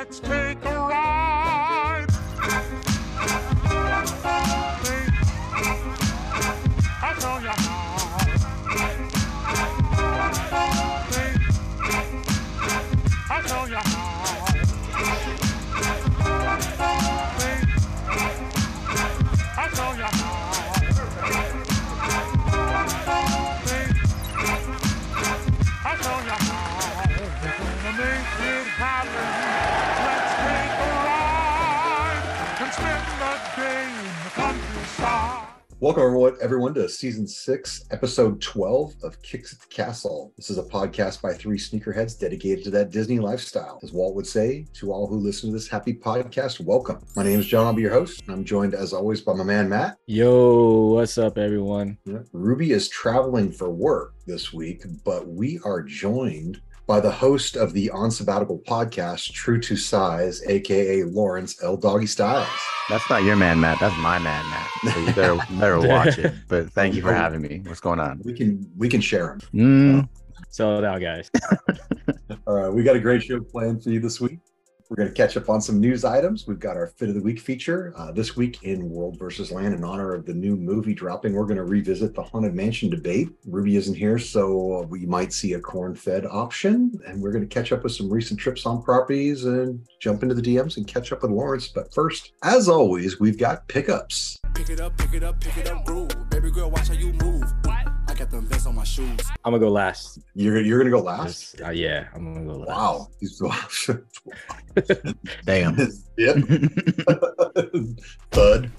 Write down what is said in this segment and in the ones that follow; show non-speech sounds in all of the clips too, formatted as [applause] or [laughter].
Let's take a ride. I'll show you how. I'll show you how. I'll show you how. Welcome, everyone, to season six, episode 12 of Kicks at the Castle. This is a podcast by three sneakerheads dedicated to that Disney lifestyle. As Walt would say, to all who listen to this happy podcast, welcome. My name is John. I'll be your host. and I'm joined, as always, by my man, Matt. Yo, what's up, everyone? Ruby is traveling for work this week, but we are joined by the host of the On Sabbatical podcast, True to Size, aka Lawrence L. Doggy Styles. That's not your man, Matt. That's my man, Matt. So you better [laughs] better watch it. But thank you for having me. What's going on? We can we can share them. Mm, Sell it out, guys. [laughs] All right, we got a great show planned for you this week. We're going to catch up on some news items. We've got our Fit of the Week feature uh, this week in World versus Land in honor of the new movie dropping. We're going to revisit the Haunted Mansion debate. Ruby isn't here, so we might see a corn fed option. And we're going to catch up with some recent trips on properties and jump into the DMs and catch up with Lawrence. But first, as always, we've got pickups. Pick it up, pick it up, pick it up. Baby girl, watch how you move. I got them vests on my shoes. I'm gonna go last. You're, you're going to go last? Just- uh, yeah, I'm gonna go last. Wow. [laughs] Damn. [laughs] yep. Thud.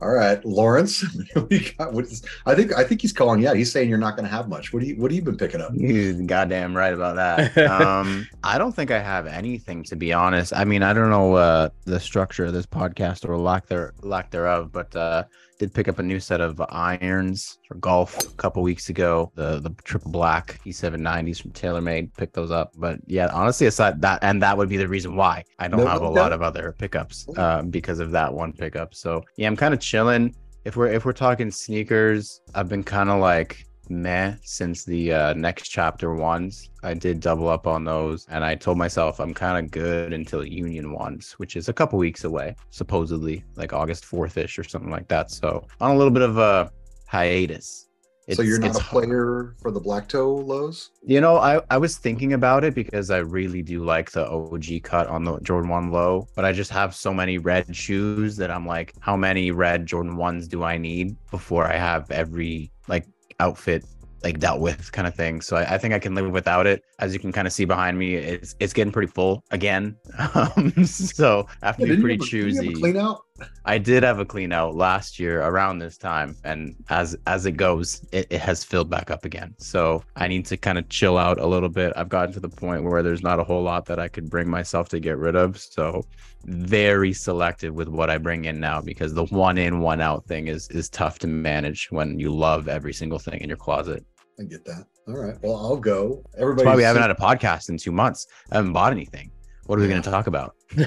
All right, Lawrence. [laughs] we got what is, I think I think he's calling you out. He's saying you're not going to have much. What do you what have you been picking up? You're goddamn right about that. Um, I don't think I have anything to be honest. I mean, I don't know uh, the structure of this podcast or lack there lack thereof, but uh, did pick up a new set of irons for golf a couple weeks ago. The the triple black P790s from TaylorMade. Picked those up, but yeah, honestly, aside that, and that would be the reason why I don't No, have a no. lot of other pickups uh, because of that one pickup. So yeah, I'm kind of chilling. If we're if we're talking sneakers, I've been kind of like meh since the uh, next chapter ones. I did double up on those, and I told myself I'm kind of good until Union ones, which is a couple weeks away, supposedly like August 4th ish or something like that. So on a little bit of a hiatus. so you're not a player for the black toe lows? you know, I, I was thinking about it because I really do like the OG cut on the Jordan 1 low, but I just have so many red shoes that I'm like, how many red Jordan 1s do I need before I have every like outfit like dealt with kind of thing. So I, I think I can live without it. As you can kind of see behind me, it's it's getting pretty full again. [laughs] Um, so I have to be didn't you pretty have a- didn't you have a choosy. clean out. I did have a clean out last year around this time, and as as it goes, it, it has filled back up again. So I need to kind of chill out a little bit. I've gotten to the point where there's not a whole lot that I could bring myself to get rid of. So very selective with what I bring in now because the one in one out thing is is tough to manage when you love every single thing in your closet. I get that. All right. Well, I'll go. Everybody. why we haven't had a podcast in two months. I haven't bought anything. What are we going to talk about? [laughs]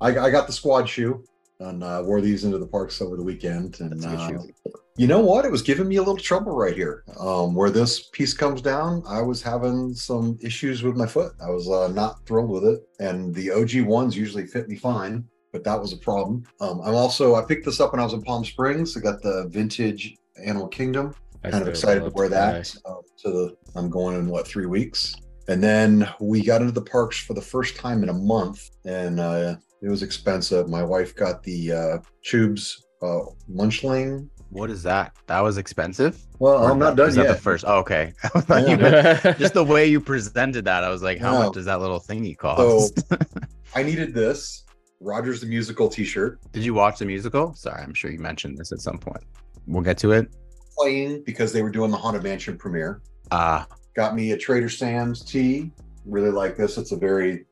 I, I got the squad shoe and uh, wore these into the parks over the weekend. And That's a good uh, you know what? It was giving me a little trouble right here. Um, where this piece comes down, I was having some issues with my foot. I was uh, not thrilled with it. And the OG ones usually fit me fine, but that was a problem. Um, I'm also, I picked this up when I was in Palm Springs. I got the vintage Animal Kingdom kind of excited to wear that uh, to the i'm going in what three weeks and then we got into the parks for the first time in a month and uh, it was expensive my wife got the uh, tubes uh, lunch lane What is that? That was expensive. well Or i'm not that- done is yet that the first? Oh, okay. [laughs] I thought you meant- [laughs] just the way you presented that, I was like, how No. much does that little thingy cost? [laughs] i needed this rogers the musical t-shirt Did you watch the musical? Sorry, I'm sure you mentioned this at some point. We'll get to it. playing because they were doing the haunted mansion premiere Ah, got me a trader sam's tee really like this it's a very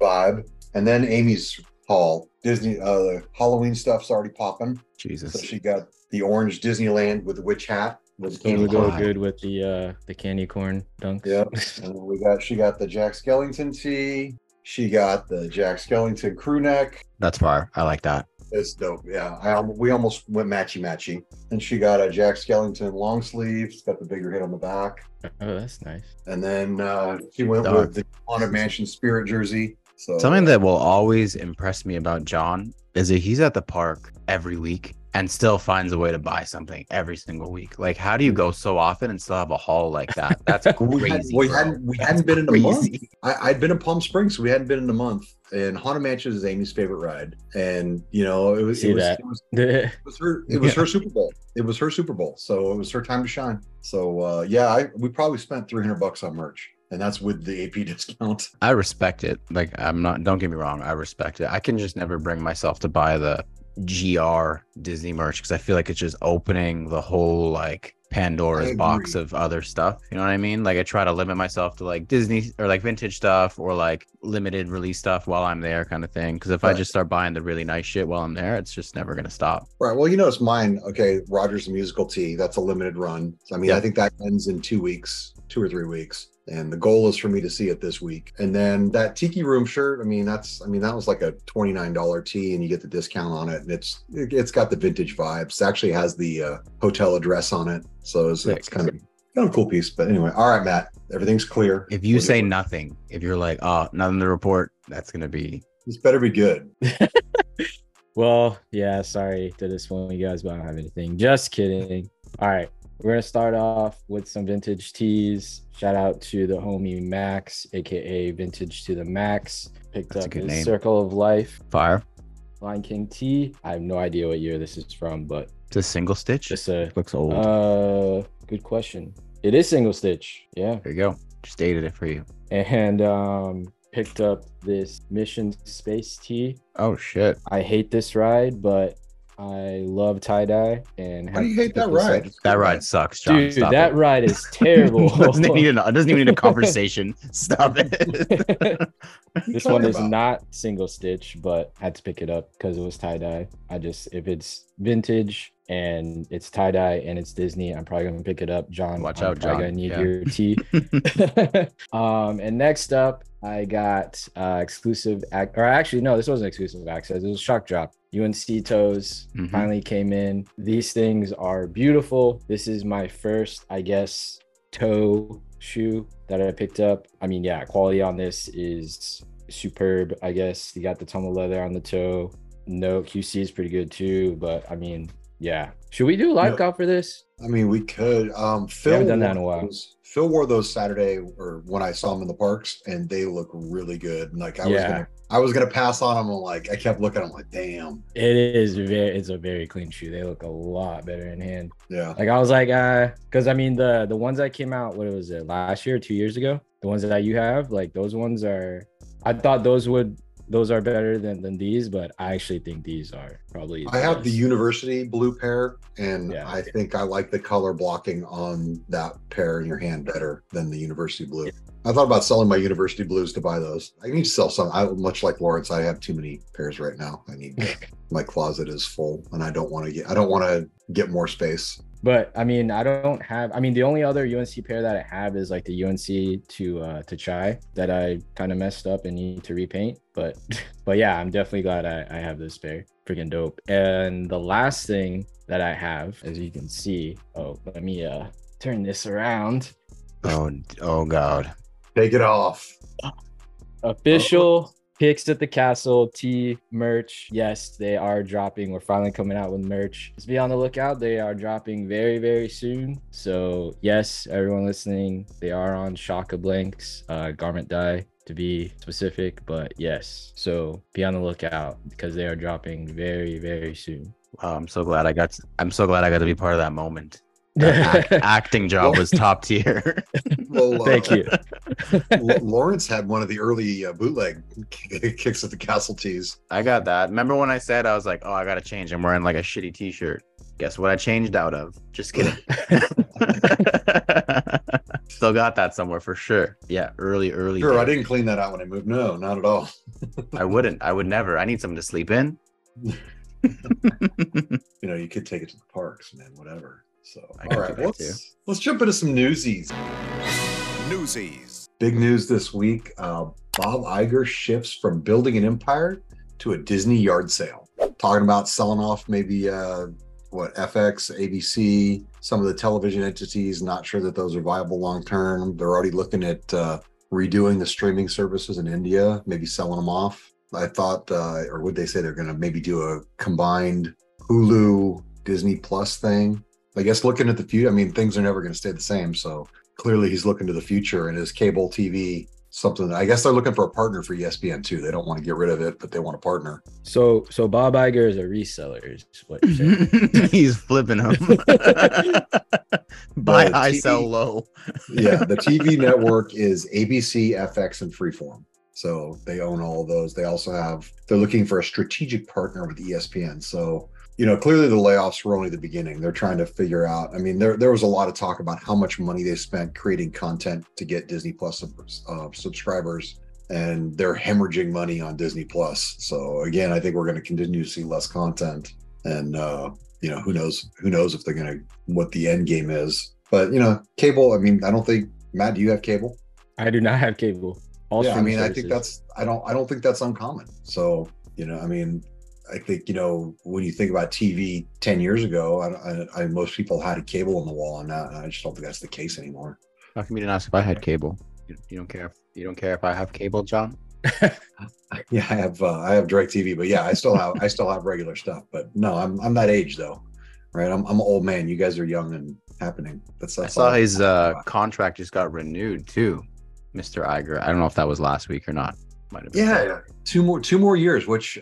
vibe and then amy's haul disney uh halloween stuff's already popping Jesus. So she got the orange Disneyland with the witch hat with the It candy would go good with the uh the candy corn dunks. Yep. [laughs] And we got she got the Jack Skellington tee. She got the Jack Skellington crew neck. That's far. I like that. It's dope. Yeah, I we almost went matchy matchy, and she got a Jack Skellington long sleeve. It's got the bigger hit on the back, Oh, that's nice. and then uh, she went Dog. with the Haunted Mansion Spirit jersey. So Something that will always impress me about John is that he's at the park every week and still finds a way to buy something every single week. Like, how do you go so often and still have a haul like that? That's [laughs] we, had, crazy. we hadn't we That's hadn't been in a month. I, I'd been in Palm Springs, so we hadn't been in a month. And Haunted Mansion is Amy's favorite ride, and you know it was it was, it was [laughs] it was her it was Yeah. her Super Bowl. It was her Super Bowl, so it was her time to shine. So uh, yeah, I, we probably spent three hundred bucks on merch, and that's with the AP [laughs] discount. I respect it. Like, I'm not, don't get me wrong. I respect it. I can just never bring myself to buy the GR Disney merch because I feel like it's just opening the whole like Pandora's box of other stuff. You know what I mean? Like, I try to limit myself to like Disney or like vintage stuff or like limited release stuff while I'm there, kind of thing. Because if I just start buying the really nice shit while I'm there, it's just never going to stop. Right. Well, you know, it's mine. Okay, Rogers musical tee. That's a limited run. So, I mean, Yeah. I think that ends in two weeks, two or three weeks. And the goal is for me to see it this week. And then that Tiki Room shirt. I mean, that's. I mean, that was like a twenty nine dollar tee, and you get the discount on it. And it's it, it's got the vintage vibes. It actually has the uh, hotel address on it, so it's, it's kind of kind of a cool piece. But anyway, all right, Matt. Everything's clear. If you We'll say get- nothing, if you're like, oh, nothing to report, that's going to be this better be good. [laughs] Well, yeah, sorry to disappoint you guys, but I don't have anything. Just kidding. All right. We're gonna start off with some vintage teas. Shout out to the homie Max, aka Vintage to the Max. Picked That's up his name. Circle of Life fire. Lion King tea. I have no idea what year this is from, but It's a single stitch. just a looks old. uh good question. It is single stitch, yeah. there you go. Just dated it for you. And um picked up this Mission Space tee. Oh shit. I hate this ride, but I love tie dye and How do you hate that picked this up. ride? It's That ride sucks, John. Dude, Stop that it. ride is [laughs] terrible. doesn't, even need a, it doesn't even need a [laughs] conversation. Stop it. What are you this one is about? not single stitch, but I had to pick it up because it was tie dye. I just if it's vintage and it's tie dye and it's Disney, I'm probably gonna pick it up. John, Watch I'm out, probably John. gonna need Yeah. your [laughs] tea. um, and next up, I got uh exclusive ac- or actually no, this wasn't exclusive access. It was shock drop. UNC toes Mhm. finally came in. These things are beautiful. This is my first, I guess, toe shoe that I picked up. I mean, yeah, quality on this is superb. I guess you got the tumble leather on the toe. No QC is pretty good too, but I mean, yeah. Should we do a live No. call for this? I mean, we could. Um, Phil haven't done that in a while. those- Phil wore those Saturday or when I saw him in the parks, and they look really good. Like I was gonna, I was gonna pass on them. and like I kept looking. I'm like, damn, It is very, it's a very clean shoe. They look a lot better in hand. yeah. Like I was like, uh, because I mean the the ones that came out, what was it, last year, two years ago? The ones that you have, like those ones are. I thought those would those are better than than these, but I actually think these are probably. I have the university blue pair, and Yeah. I think I like the color blocking on that pair in your hand better than the university blue. I thought about selling my university blues to buy those. I need to sell some. I much like Lawrence. I have too many pairs right now. I need [laughs] my closet is full, and I don't want to get. I don't want to get more space. But I mean, I don't have. I mean, the only other UNC pair that I have is like the UNC to uh to Chai that I kind of messed up and need to repaint. But [laughs] but yeah, I'm definitely glad I, I have this pair. Freaking dope. And the last thing that I have, as you can see, oh, let me uh turn this around. oh, oh God. Take it off. Official kicks at the castle T merch. Yes, they are dropping. We're finally coming out with merch. Just be on the lookout. They are dropping very, very soon. So yes, everyone listening, they are on Shaka Blanks, uh, garment dye to be specific. But yes, so be on the lookout because they are dropping very, very soon. Wow, I'm so glad I got. To, I'm so glad I got to be part of that moment. That [laughs] act- acting job was top tier. [laughs] Well, uh, Thank you. Lawrence had one of the early uh, bootleg [laughs] kicks at the castle tees. I got that. Remember when I said I was like, "Oh, I gotta change. I'm wearing like a shitty T-shirt." Guess what? I changed out of. Just kidding. Still got that somewhere for sure. Yeah, early, early. Sure, I didn't clean that out when I moved. No, not at all. I wouldn't. I would never. I need something to sleep in. You know, you could take it to the parks, man. Whatever. So, I all could right, do that let's let's jump into some newsies. Newsies. Big news this week: uh, Bob Iger shifts from building an empire to a Disney yard sale. talking about selling off maybe uh, what FX, ABC, some of the television entities. Not sure that those are viable long term. They're already looking at uh, redoing the streaming services in India, maybe selling them off. I thought, uh, or would they say they're going to maybe do a combined Hulu Disney Plus thing? I guess looking at the future, I mean, things are never going to stay the same. So clearly, he's looking to the future and his cable TV something. I guess they're looking for a partner for ESPN too. They don't want to get rid of it, but they want a partner. So so Bob Iger is a reseller, is what you're saying. [laughs] He's flipping them. [laughs] Buy The high, TV sell low. yeah, [laughs] the TV network is ABC, FX, and Freeform. So they own all of those. They also have, they're looking for a strategic partner with ESPN. So, you know, clearly the layoffs were only the beginning. They're trying to figure out. I mean, there, there was a lot of talk about how much money they spent creating content to get Disney Plus uh, subscribers, and they're hemorrhaging money on Disney Plus. So, again, I think we're going to continue to see less content. And, uh, you know, who knows, who knows if they're going to, what the end game is. But, you know, cable, I mean, I don't think, Matt, do you have cable? I do not have cable. All yeah, I mean, I think that's I don't I don't think that's uncommon. So you know, I mean, I think you know when you think about TV ten years ago, I, I, I most people had a cable on the wall, and now I just don't think that's the case anymore. How come you didn't ask if I had cable? You, you don't care. If, you don't care if I have cable, John. [laughs] Yeah, I have uh, I have Direct TV, but yeah, I still have I still have regular stuff. But no, I'm I'm that age though, right? I'm I'm an old man. You guys are young and happening. That's, I saw his uh, contract just got renewed too, Mr. Iger. I don't know if that was last week or not. Might have been. yeah two more two more years which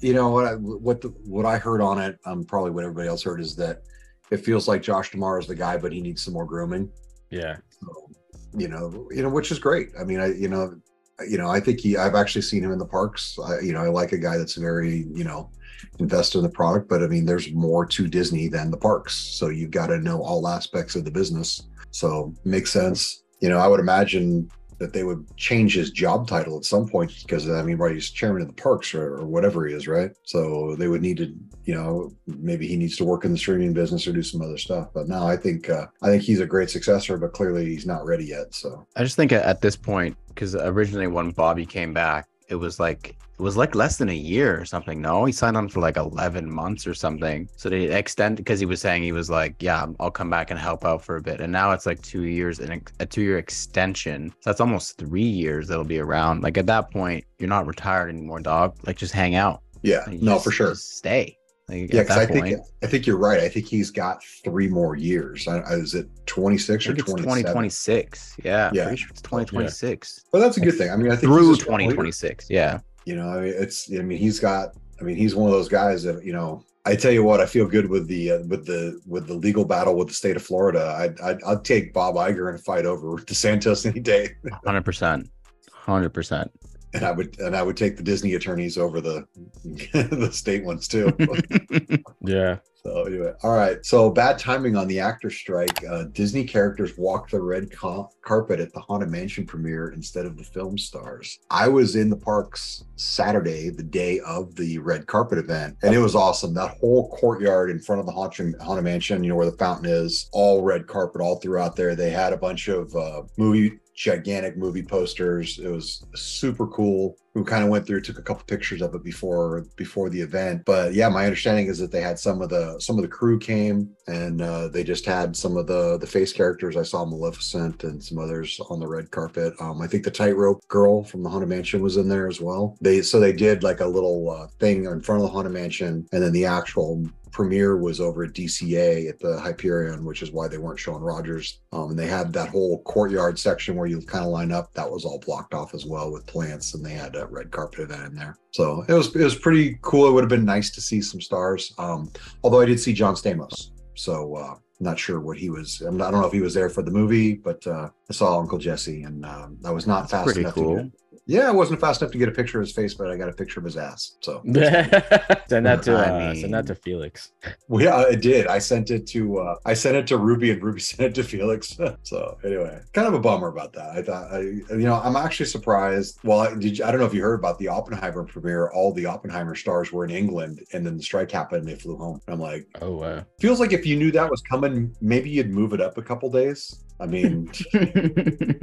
you know what I, what the, what i heard on it um probably what everybody else heard is that it feels like Josh D'Amaro is the guy but he needs some more grooming. Yeah. so you know you know which is great. I mean i you know you know i think he i've actually seen him in the parks. I, you know i like a guy that's very you know invested in the product but i mean there's more to disney than the parks. So you've got to know all aspects of the business. So makes sense. You know i would imagine that they would change his job title at some point because I mean, right, he's chairman of the parks or, or whatever he is, right? So they would need to, you know, maybe he needs to work in the streaming business or do some other stuff. But no, I think uh, I think he's a great successor, but clearly he's not ready yet. So I just think at this point, because originally when Bobby came back, it was like it was like less than a year or something. No, he signed on for like eleven months or something. So they extend because he was saying he was like, yeah, I'll come back and help out for a bit. And now it's like two years and a two year extension. So that's almost three years that'll be around. Like at that point, you're not retired anymore, dog. Like just hang out. yeah, no, for sure. stay. Like, Yeah, because I think I think you're right. I think he's got three more years. I, I, is it 26 I or think it's 27? 2026. Yeah, Yeah. pretty sure it's 2026 But that's a good thing. I mean, I think through a strong 2026. Yeah. You know, I mean, it's. I mean, he's got. I mean, he's one of those guys that you know. I tell you what, I feel good with the uh, with the with the legal battle with the state of Florida. I'd I'd, I'd take Bob Iger and fight over [laughs] DeSantis any day, Hundred percent, hundred percent. And I would and I would take the Disney attorneys over the [laughs] the state ones too. [laughs] Yeah. So anyway, all right. So bad timing on the actor strike. Uh, Disney characters walked the red ca- carpet at the Haunted Mansion premiere instead of the film stars. I was in the parks Saturday, the day of the red carpet event, and it was awesome. That whole courtyard in front of the Haunted, Haunted Mansion, you know where the fountain is, all red carpet all throughout there. They had a bunch of uh, movie gigantic movie posters. It was super cool. We kind of went through, took a couple pictures of it before before the event. But yeah, my understanding is that they had some of the some of the crew came and uh, they just had some of the the face characters. I saw Maleficent and some others on the red carpet. Um, I think the tightrope girl from the Haunted Mansion was in there as well. They so they did like a little uh, thing in front of the Haunted Mansion, and then the actual premiere was over at DCA at the Hyperion, which is why they weren't showing Rogers. Um, and they had that whole courtyard section where you kind of line up. That was all blocked off as well with plants, and they had a red carpet event in there. So it was it was pretty cool. It would have been nice to see some stars. Um, although I did see John Stamos, so uh, not sure what he was. I don't know if he was there for the movie, but uh, I saw Uncle Jesse, and um, I was not fast enough cool. to. Yeah, I wasn't fast enough to get a picture of his face, but I got a picture of his ass. So [laughs] send that to I uh, mean- send that to Felix. Well, yeah, I did. I sent it to uh, I sent it to Ruby, and Ruby [laughs] sent it to Felix. [laughs] so anyway, kind of a bummer about that. I thought, I, you know, I'm actually surprised. Well, I, did you, I don't know if you heard about the Oppenheimer premiere. All the Oppenheimer stars were in England, and then the strike happened, and they flew home. I'm like, Oh wow. feels like if you knew that was coming, maybe you'd move it up a couple days. I mean, [laughs]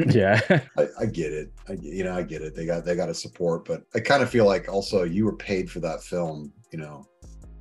Yeah. I, I get it. I, you know, I get it. They got they got to support, but I kind of feel like also you were paid for that film. You know,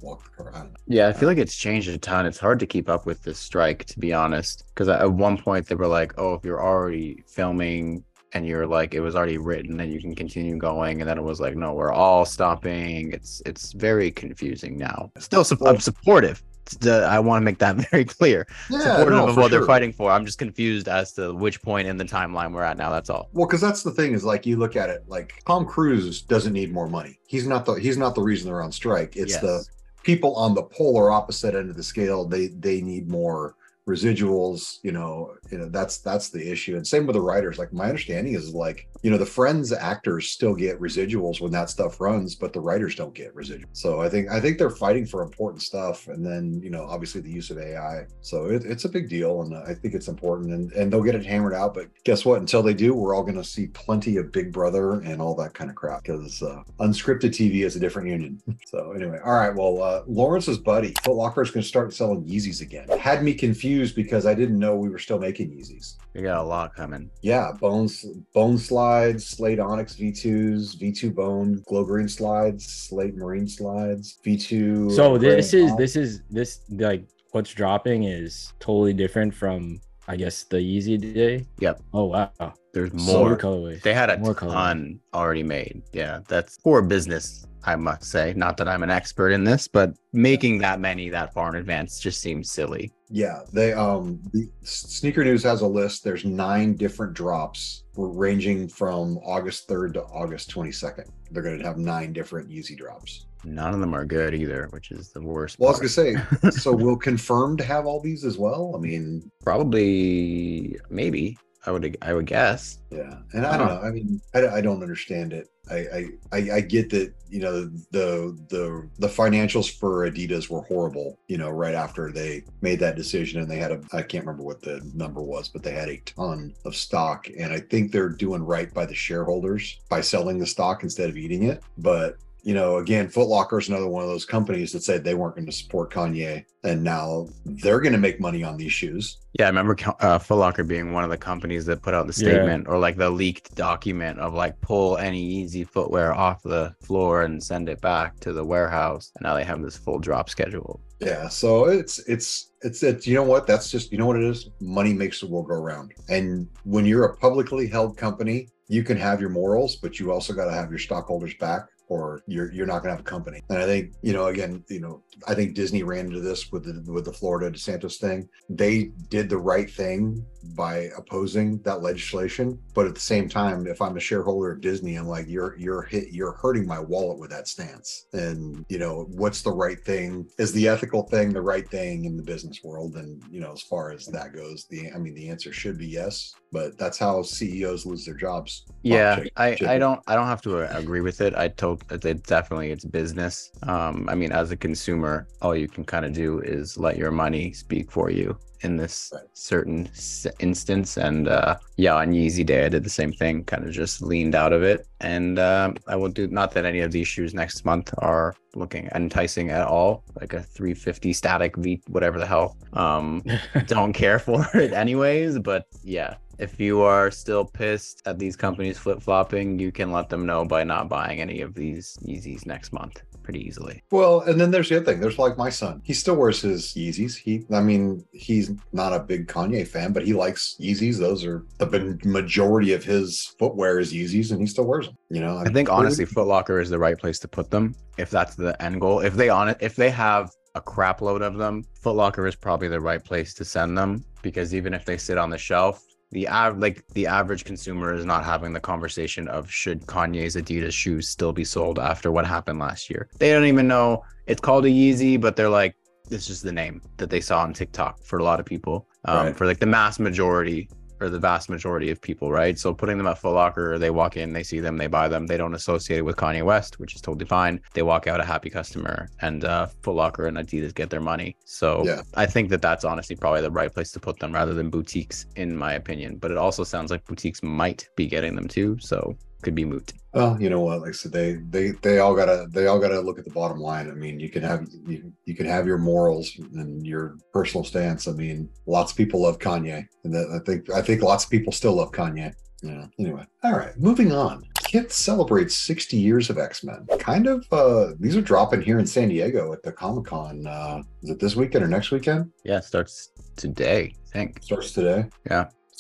walk the car. I don't know. Yeah, I feel like it's changed a ton. It's hard to keep up with this strike, to be honest. Because at one point they were like, "Oh, if you're already filming and you're like, it was already written, then you can continue going." And then it was like, "No, we're all stopping." It's it's very confusing now. Still, su- I'm supportive. The- I want to make that [laughs] very clear. supportive no, of what they're fighting for. I'm just confused as to which point in the timeline we're at now. That's all. Well, because that's the thing is like you look at it like Tom Cruise doesn't need more money. He's not the he's not the reason they're on strike. It's the people on the polar opposite end of the scale. They they need more residuals. You know, you know that's that's the issue. And same with the writers. Like my understanding is like you know the Friends actors still get residuals when that stuff runs, but the writers don't get residuals. So I think I think they're fighting for important stuff. And then you know obviously the use of AI. So it, it's a big deal, and I think it's important. And and they'll get it hammered out. But guess what? Until they do, we're all going to see plenty of Big Brother and all that kind of crap because uh, unscripted TV is a different union. [laughs] so anyway, all right. Well, uh, Lawrence's buddy Foot Locker is going to start selling Yeezys again. Had me confused because I didn't know we were still making Yeezys. We got a lot coming. Yeah, bones, bone slides, Slate Onyx V2s, V2 bone, glow green slides, Slate Marine slides, V2. So this is and this is this like what's dropping is totally different from I guess the Yeezy Day. Yep. Oh wow. There's More more. colorways. They had a More colorways. ton already made. Yeah, that's poor business, I must say. Not that I'm an expert in this, but making that many that far in advance just seems silly. Yeah, they um the Sneaker News has a list. There's nine different drops ranging from August 3rd to August 22nd. They're going to have nine different Yeezy drops. None of them are good either, which is the worst. Well, I was going to say, so [laughs] we'll confirm to have all these as well. I mean, probably maybe I would I would guess. yeah, and I don't know. I mean, I, I don't understand it. I, I I I get that you know the the the financials for Adidas were horrible. You know, right after they made that decision, and they had a I can't remember what the number was, but they had a ton of stock, and I think they're doing right by the shareholders by selling the stock instead of eating it. But you know, again, Foot Locker is another one of those companies that said they weren't going to support Kanye, and now they're going to make money on these shoes. Yeah, I remember Co- uh, Foot Locker being one of the companies that put out the Yeah. statement or like the leaked document of like pull any Yeezy footwear off the floor and send it back to the warehouse. And now they have this full drop schedule. Yeah, so it's it's it's it's you know what? That's just you know what it is. Money makes the world go round. And when you're a publicly held company, you can have your morals, but you also got to have your stockholders back, or you're you're not gonna have a company. And I think you know again, you know, I think Disney ran into this with the with the Florida DeSantis thing. They did the right thing by opposing that legislation, but at the same time, if I'm a shareholder of Disney, I'm like, you're you're hit, you're hurting my wallet with that stance. And you know, what's the right thing? Is the ethical thing the right thing in the business world? And you know, as far as that goes, the I mean, the answer should be yes. But that's how CEOs lose their jobs. Yeah, I, I don't I don't have to uh, agree with it. I told it definitely it's business. Um, I mean, as a consumer, all you can kind of do is let your money speak for you in this Right. certain s- instance. And uh, yeah, on Yeezy Day, I did the same thing. Kind of just leaned out of it, and um, I will do. Not that any of these shoes next month are looking enticing at all, like a 350 static V, whatever the hell. Um, [laughs] don't care for it anyways. But yeah, if you are still pissed at these companies flip flopping, you can let them know by not buying any of these Yeezys next month pretty easily. Well, and then there's the other thing. There's like my son. He still wears his Yeezys. He, I mean, he's not a big Kanye fan, but he likes Yeezys. Those are the majority of his footwear is Yeezys, and he still wears them. You know, I think honestly, Foot Locker is the right place to put them if that's the end goal. If they on it, if they have a crap load of them, Foot Locker is probably the right place to send them because even if they sit on the shelf, the av- like the average consumer is not having the conversation of should Kanye's Adidas shoes still be sold after what happened last year. They don't even know it's called a Yeezy, but they're like this is the name that they saw on TikTok for a lot of people. Um, Right. For like the mass majority or the vast majority of people, right? So putting them at Foot Locker, they walk in, they see them, they buy them. They don't associate it with Kanye West, which is totally fine. They walk out a happy customer, and uh, Foot Locker and Adidas get their money. So Yeah. I think that that's honestly probably the right place to put them rather than boutiques, in my opinion. But it also sounds like boutiques might be getting them too, so could be moot. Well, you know what? Like I said, they they they all gotta they all gotta look at the bottom line. I mean, you can have you, you can have your morals and your personal stance. I mean, lots of people love Kanye, and that, I think I think lots of people still love Kanye. Yeah. Anyway, all right. Moving on. Kith celebrates 60 years of X Men. Kind of. uh These are dropping here in San Diego at the Comic Con. Uh, is it this weekend or next weekend? Yeah, it starts today, I think. Starts today.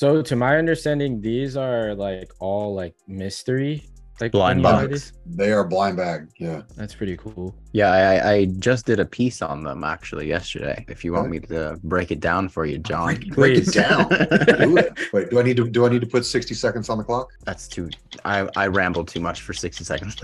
So to my understanding, these are like all like mystery, like Blind any of box. They are blind bag. Yeah. That's pretty cool. Yeah, I, I- I just did a piece on them actually yesterday. If you want Okay. me to break it down for you, John. Break, break it down. Do it. Wait. Do I need to? Do I need to put 60 seconds on the clock? That's too. I I rambled too much for sixty seconds. [laughs]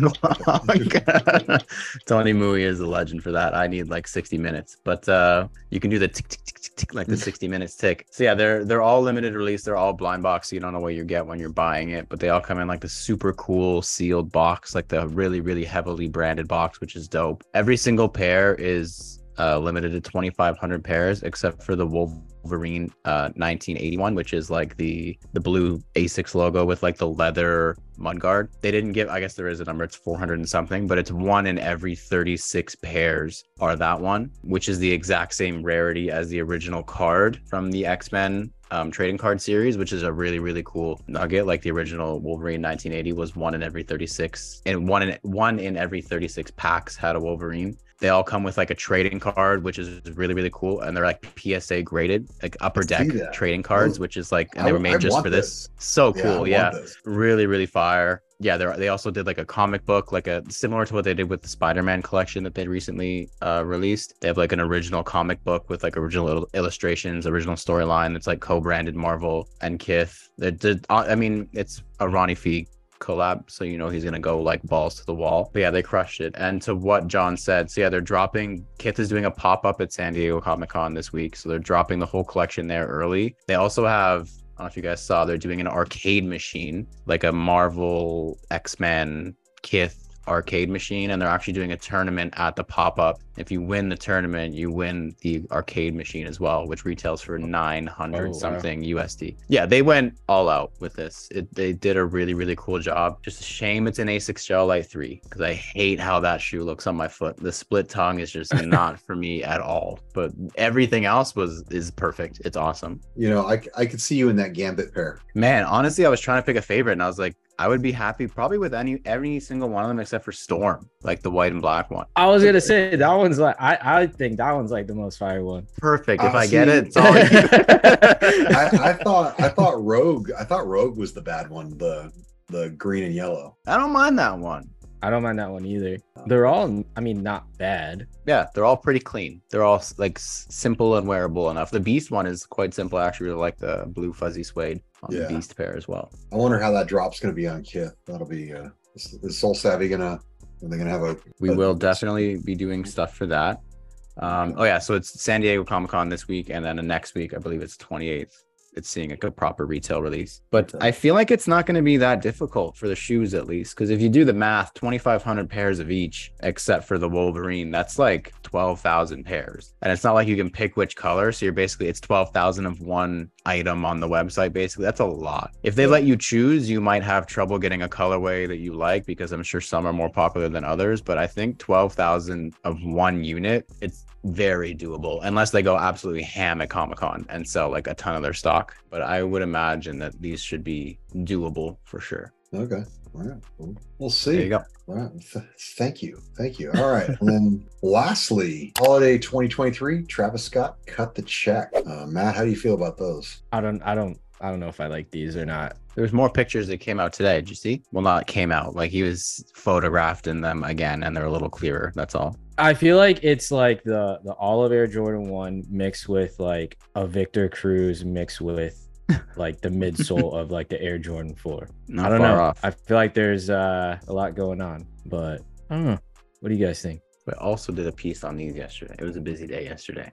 Tony Mui is a legend for that. I need like sixty minutes, but uh, you can do the tick tick tick tick tick like the sixty minutes tick. So yeah, they're they're all limited release. They're all blind box, so you don't know what you get when you're buying it. But they all come in like the super cool sealed box, like the really really heavily branded box, which is dope. Every single pair is uh, limited to twenty five hundred pairs, except for the Wolverine uh, 1981, which is like the the blue Asics logo with like the leather mudguard. They didn't give. I guess there is a number. It's 400 and something, but it's one in every 36 pairs are that one, which is the exact same rarity as the original card from the X Men um, trading card series, which is a really really cool nugget. Like the original Wolverine 1980 was one in every 36, and one in one in every 36 packs had a Wolverine. They all come with like a trading card, which is really really cool, and they're like PSA graded, like upper I deck trading cards, which is like, and I- they were I made just for this. So cool, yeah this. really really fire yeah they also did like a comic book like a similar to what they did with the spider-man collection that they recently uh released. They have like an original comic book with like original il- illustrations original storyline. That's like co-branded marvel and kith. They did uh, i mean it's a Ronnie Fieg collab so you know he's gonna go like balls to the wall. But yeah they crushed it. And to what john said so yeah they're dropping kith is doing a pop-up at san diego comic-con this week so they're dropping the whole collection there early. They also have I don't know if you guys saw, they're doing an arcade machine, like a Marvel X Men Kith arcade machine, and they're actually doing a tournament at the pop up. If you win the tournament, you win the arcade machine as well, which retails for 900 Oh, wow. something USD. Yeah, they went all out with this. It, they did a really, really cool job. Just a shame it's an Asics Gel-Lyte 3 because I hate how that shoe looks on my foot. The split tongue is just [laughs] not for me at all. But everything else was is perfect. It's awesome. You know, I, I could see you in that Gambit pair. Man, honestly, I was trying to pick a favorite, and I was like, I would be happy probably with any every single one of them except for Storm, like the white and black one. I was gonna say that one's like I I think that one's like the most fire one. Perfect. If Uh, I get it, it's all. [laughs] I, I thought I thought Rogue I thought Rogue was the bad one, the the green and yellow. I don't mind that one. I don't mind that one either. They're all, I mean, not bad. Yeah, they're all pretty clean. They're all like simple and wearable enough. The Beast one is quite simple. I actually really like the blue fuzzy suede on Yeah. the Beast pair as well. I wonder how that drop's going to be on Kith. That'll be uh, is, is Sole Savy gonna? Are they gonna have a? We a- will definitely be doing stuff for that. Um, oh yeah, so it's San Diego Comic Con this week, and then the next week, I believe it's 28th. It's seeing like a proper retail release, but I feel like it's not going to be that difficult for the shoes at least, because if you do the math, 2,500 pairs of each, except for the Wolverine, that's like 12,000 pairs, and it's not like you can pick which color. So you're basically it's 12,000 of one item on the website. Basically, that's a lot. If they let you choose, you might have trouble getting a colorway that you like because I'm sure some are more popular than others. But I think 12,000 of one unit, it's very doable unless they go absolutely ham at Comic Con and sell like a ton of their stock. But I would imagine that these should be doable for sure. Okay. All right. Well, we'll see. There you see. go. All right. Th- thank you. Thank you. All right. and then [laughs] lastly, holiday 2023. Travis Scott cut the check. Uh, Matt, how do you feel about those? I don't, I don't, I don't know if I like these or not. There's more pictures that came out today. Did you see? Well, not came out. Like he was photographed in them again, and they're a little clearer. That's all. I feel like it's like the the Olive Air Jordan one mixed with like a Victor Cruz mixed with like the midsole [laughs] of like the Air Jordan 4. Not I don't far know. off. I feel like there's uh, a lot going on, but I don't know. What do you guys think? I also did a piece on these yesterday. It was a busy day yesterday.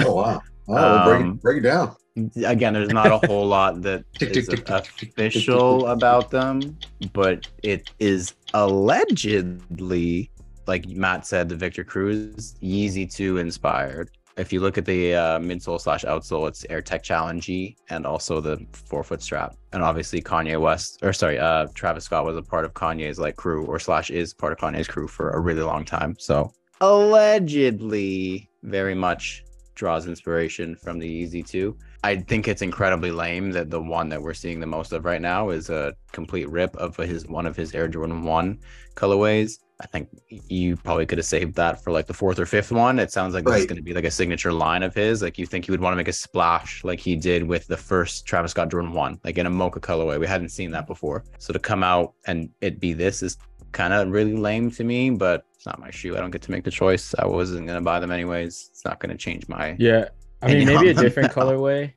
Oh wow. Oh, well, break, Um, it, break it down. Again, there's not a whole lot that [laughs] Tick, is official about them, but it is allegedly, like Matt said, the Victor Cruz Yeezy 2 inspired. If you look at the uh, midsole slash outsole, it's Air Tech Challenge G and also the four foot strap. And obviously Kanye West, or sorry, uh, Travis Scott was a part of Kanye's like crew, or slash is part of Kanye's crew for a really long time. So allegedly, very much draws inspiration from the Yeezy 2. I think it's incredibly lame that the one that we're seeing the most of right now is a complete rip of his one of his Air Jordan 1 colorways. I think you probably could have saved that for like the fourth or fifth one. It sounds like this is going to be like a signature line of his. Like you think he would want to make a splash like he did with the first Travis Scott Jordan 1, like in a mocha colorway. We hadn't seen that before. So to come out and it be this is kind of really lame to me, but it's not my shoe. I don't get to make the choice. I wasn't going to buy them anyways. It's not going to change my. Yeah. I mean, maybe a different now. [laughs] colorway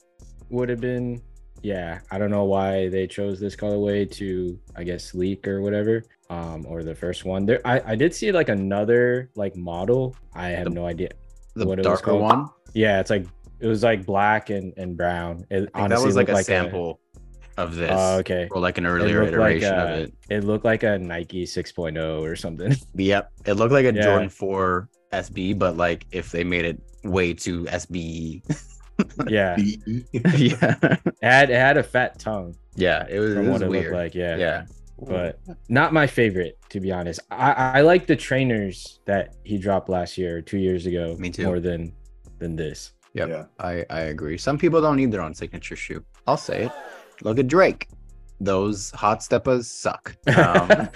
would have been. Yeah, I don't know why they chose this colorway to, I guess, leak or whatever, um, or the first one. There, I, I did see like another like model. I have The- no idea. The what it was darker called? one. Yeah, it's like it was like black and and brown. It think that honestly was like a sample of oh, this. Oh, okay. Or like an earlier looked like iteration of it. It looked like a Nike 6.0 or something. [laughs] Yep. It looked like a Yeah. Jordan 4 SB, but like if they made it way too SB. [laughs] yeah, it yeah. had it had a fat tongue Yeah. It was, it from was what it weird. looked like. Yeah, yeah. but not my favorite to be honest. I I like the trainers that he dropped last year two years ago. Me too. More than than this. Yep. Yeah. I, I agree. Some people don't need their own signature shoe. I'll say it. Look at Drake. Those hot steppers suck. Um, [laughs]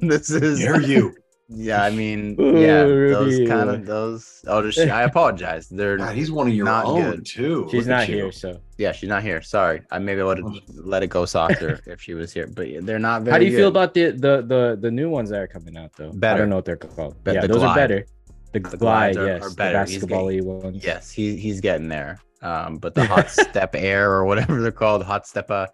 this is Dare you? Yeah, I mean, Ooh, yeah, those Ruby. kind of those. Oh, just I apologize. They're God, he's one of your Not own good. too. She's Look at not you. here, so yeah, she's not here. Sorry, I maybe would have let it go softer [laughs] if she was here. But they're not very. how do you feel about the the the the new ones that are coming out though? I don't know what they're called. Be- yeah, the those Glide. are better. The, glide, glides are- yes, are the better. He's basketball-y ones. Yes, he he's getting there. Um, but the hot [laughs] step air or whatever they're called, hot steppa,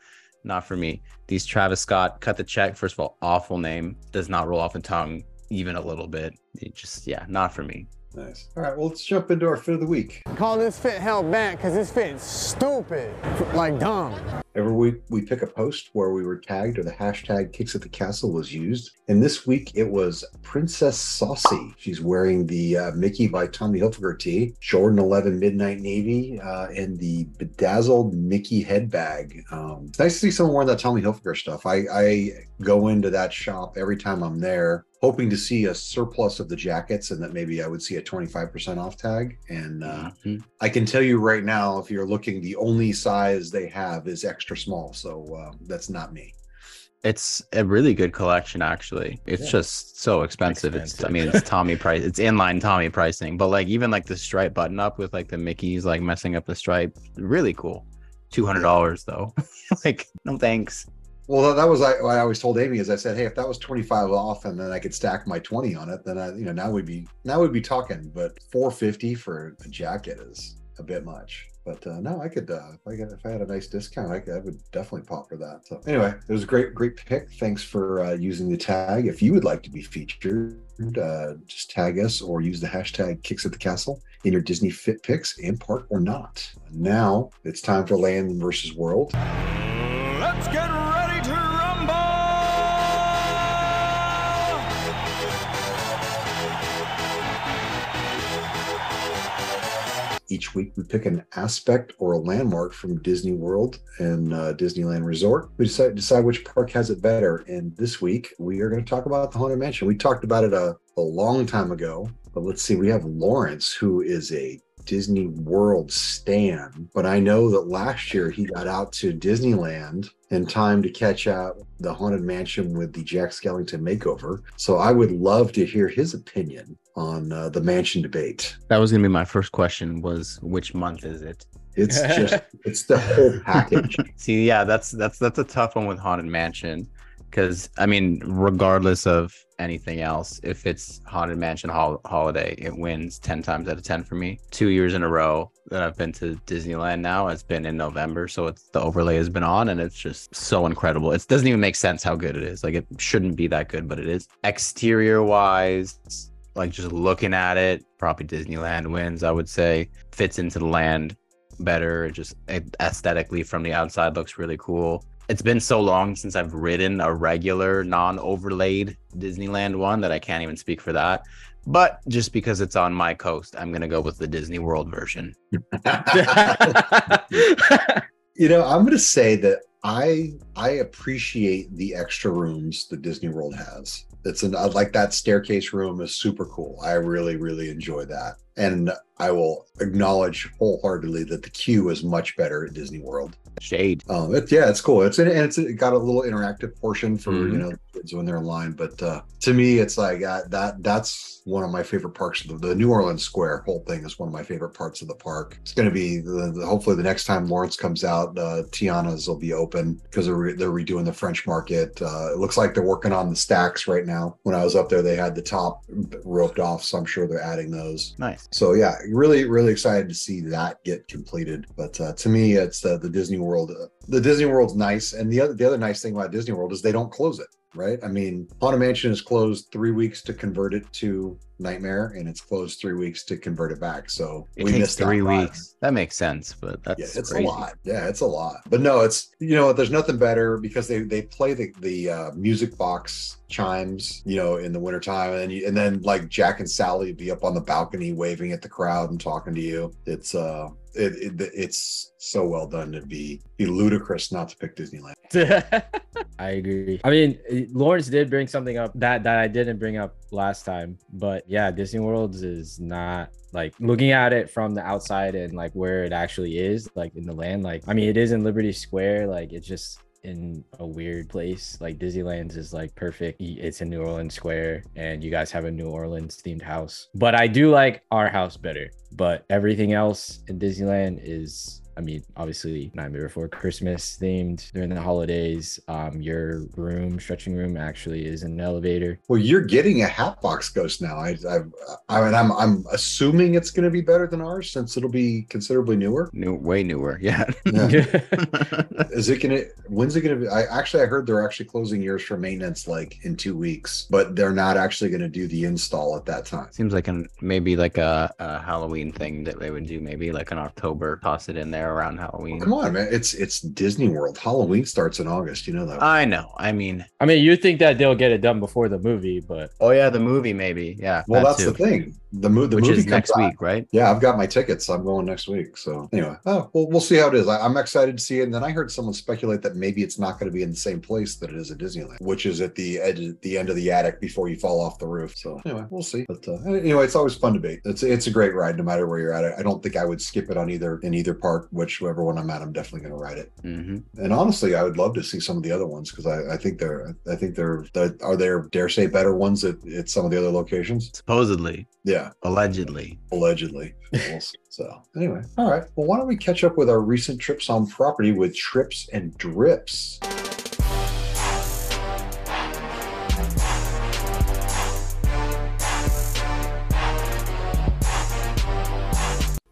not for me. These Travis Scott cut the check. First of all, awful name. Does not roll off the tongue even a little bit. It just yeah, not for me. Nice. All right, well, let's jump into our fit of the week. Call this fit hell back because this fit's stupid. Like dumb. Every week we pick a post where we were tagged or the hashtag kicks at the castle was used. And this week it was Princess Saucy. She's wearing the uh, Mickey by Tommy Hilfiger tee, Jordan 11 Midnight Navy, uh, and the bedazzled Mickey head bag. Um, it's nice to see someone wearing that Tommy Hilfiger stuff. I, I go into that shop every time I'm there. Hoping to see a surplus of the jackets and that maybe I would see a 25% off tag. And uh, Mhm. I can tell you right now, if you're looking, the only size they have is extra small. So uh, that's not me. It's a really good collection, actually. It's Yeah. just so expensive. It's, I mean, it's Tommy [laughs] price. It's inline Tommy pricing, but like even like the stripe button up with like the Mickey's like messing up the stripe, really cool. Two hundred dollars though. [laughs] like no thanks. Well, that, that was I, what I always told Amy is I said, hey, if that was 25 off and then I could stack my 20 on it, then I, you know, now we'd be now we'd be talking. But 450 for a jacket is a bit much. But uh, no, I could uh, if I if I had a nice discount, I, could, I would definitely pop for that. So anyway, it was a great great pick. Thanks for uh, using the tag. If you would like to be featured, uh, just tag us or use the hashtag Kicks at the Castle in your Disney Fit picks, in part or not. Now it's time for Land versus World. Let's get Each week, we pick an aspect or a landmark from Disney World and uh, Disneyland Resort. We decide, decide which park has it better. And this week, we are going to talk about the Haunted Mansion. We talked about it a, a long time ago, but let's see. We have Lawrence, who is a Disney World stan, but I know that last year he got out to Disneyland in time to catch out the Haunted Mansion with the Jack Skellington makeover. So I would love to hear his opinion on uh, the mansion debate. That was gonna be my first question. Was which month is it? It's just [laughs] it's the whole package. See, yeah, that's that's that's a tough one with Haunted Mansion, because I mean, regardless of anything else, if it's Haunted Mansion hol- holiday, it wins ten times out of ten for me. Two years in a row that I've been to Disneyland now, it's been in November, so it's the overlay has been on, and it's just so incredible. It doesn't even make sense how good it is. Like it shouldn't be that good, but it is. Exterior wise, like just looking at it, probably Disneyland wins. I would say fits into the land better. It just aesthetically from the outside looks really cool. It's been so long since I've ridden a regular non-overlaid Disneyland one that I can't even speak for that. But just because it's on my coast, I'm gonna go with the Disney World version. [laughs] You know, I'm going to say that I I appreciate the extra rooms that Disney World has. It's an uh, like that staircase room is super cool. I really really enjoy that, and I will acknowledge wholeheartedly that the queue is much better at Disney World. Shade. Um, it, yeah, it's cool. It's in, and it's it got a little interactive portion for Mhm. you know kids when they're in line. But uh, to me, it's like uh, that. That's one of my favorite parts. Of the, the New Orleans Square whole thing is one of my favorite parts of the park. It's going to be the, the, hopefully the next time Lawrence comes out, uh, Tiana's will be open because they're re- they're redoing the French Market. Uh, it looks like they're working on the stacks right now. When I was up there, they had the top roped off, so I'm sure they're adding those. Nice. So yeah, really, really excited to see that get completed. But uh, to me, it's uh, the Disney World. Uh, the Disney World's nice, and the other the other nice thing about Disney World is they don't close it. Right? I mean, Haunted Mansion is closed three weeks to convert it to Nightmare, and it's closed three weeks to convert it back. So It we missed three weeks. That makes sense, but that's yeah, it's crazy. a lot. Yeah, it's a lot. But no, it's you know, there's nothing better because they they play the the uh, music box chimes, you know, in the wintertime, and then you, and then like Jack and Sally be up on the balcony waving at the crowd and talking to you. It's uh, it, it it's so well done to be be ludicrous not to pick Disneyland. [laughs] I agree. I mean, Lawrence did bring something up that that I didn't bring up last time, but yeah, Disney World is not like looking at it from the outside and like where it actually is, like in the land. Like, I mean, it is in Liberty Square. Like, it's just in a weird place. Like Disneyland's is like perfect. It's in New Orleans Square, and you guys have a New Orleans themed house. But I do like our house better. But everything else in Disneyland is I mean, obviously, Nightmare Before Christmas themed during the holidays. Um, your room, stretching room, actually is an elevator. Well, you're getting a Hatbox Ghost now. I I I mean, I'm I'm assuming it's going to be better than ours since it'll be considerably newer. New, way newer. Yeah. Yeah. [laughs] [laughs] Is it gonna? When's it gonna be? I actually I heard they're actually closing yours for maintenance like in two weeks, but they're not actually gonna do the install at that time. Seems like an maybe like a, a Halloween thing that they would do. Maybe like in October, toss it in there around Halloween. Well, come on, man! It's it's Disney World. Halloween starts in August. You know that. I know. I mean, I mean, you think that they'll get it done before the movie, but oh yeah, the movie maybe. Yeah. well, that that's too. the thing. The, mo- the Which movie is comes next out- week, right? Yeah, I've got my tickets. I'm going next week. So anyway, oh, well, we'll see how it is. I, I'm excited to see it. And then I heard someone speculate that maybe it's not going to be in the same place that it is at Disneyland, which is at the edge, the end of the attic before you fall off the roof. So anyway, we'll see. But uh, anyway, it's always fun to be. It's it's a great ride no matter where you're at. I don't think I would skip it on either in either park. Whichever one I'm at, I'm definitely going to ride it. hmm And honestly, I would love to see some of the other ones because I, I think they're I think they're, they are there dare say better ones at, at some of the other locations. Supposedly, Yeah, allegedly. allegedly. [laughs] So anyway, all right. Well, why don't we catch up with our recent trips on property with trips and drips?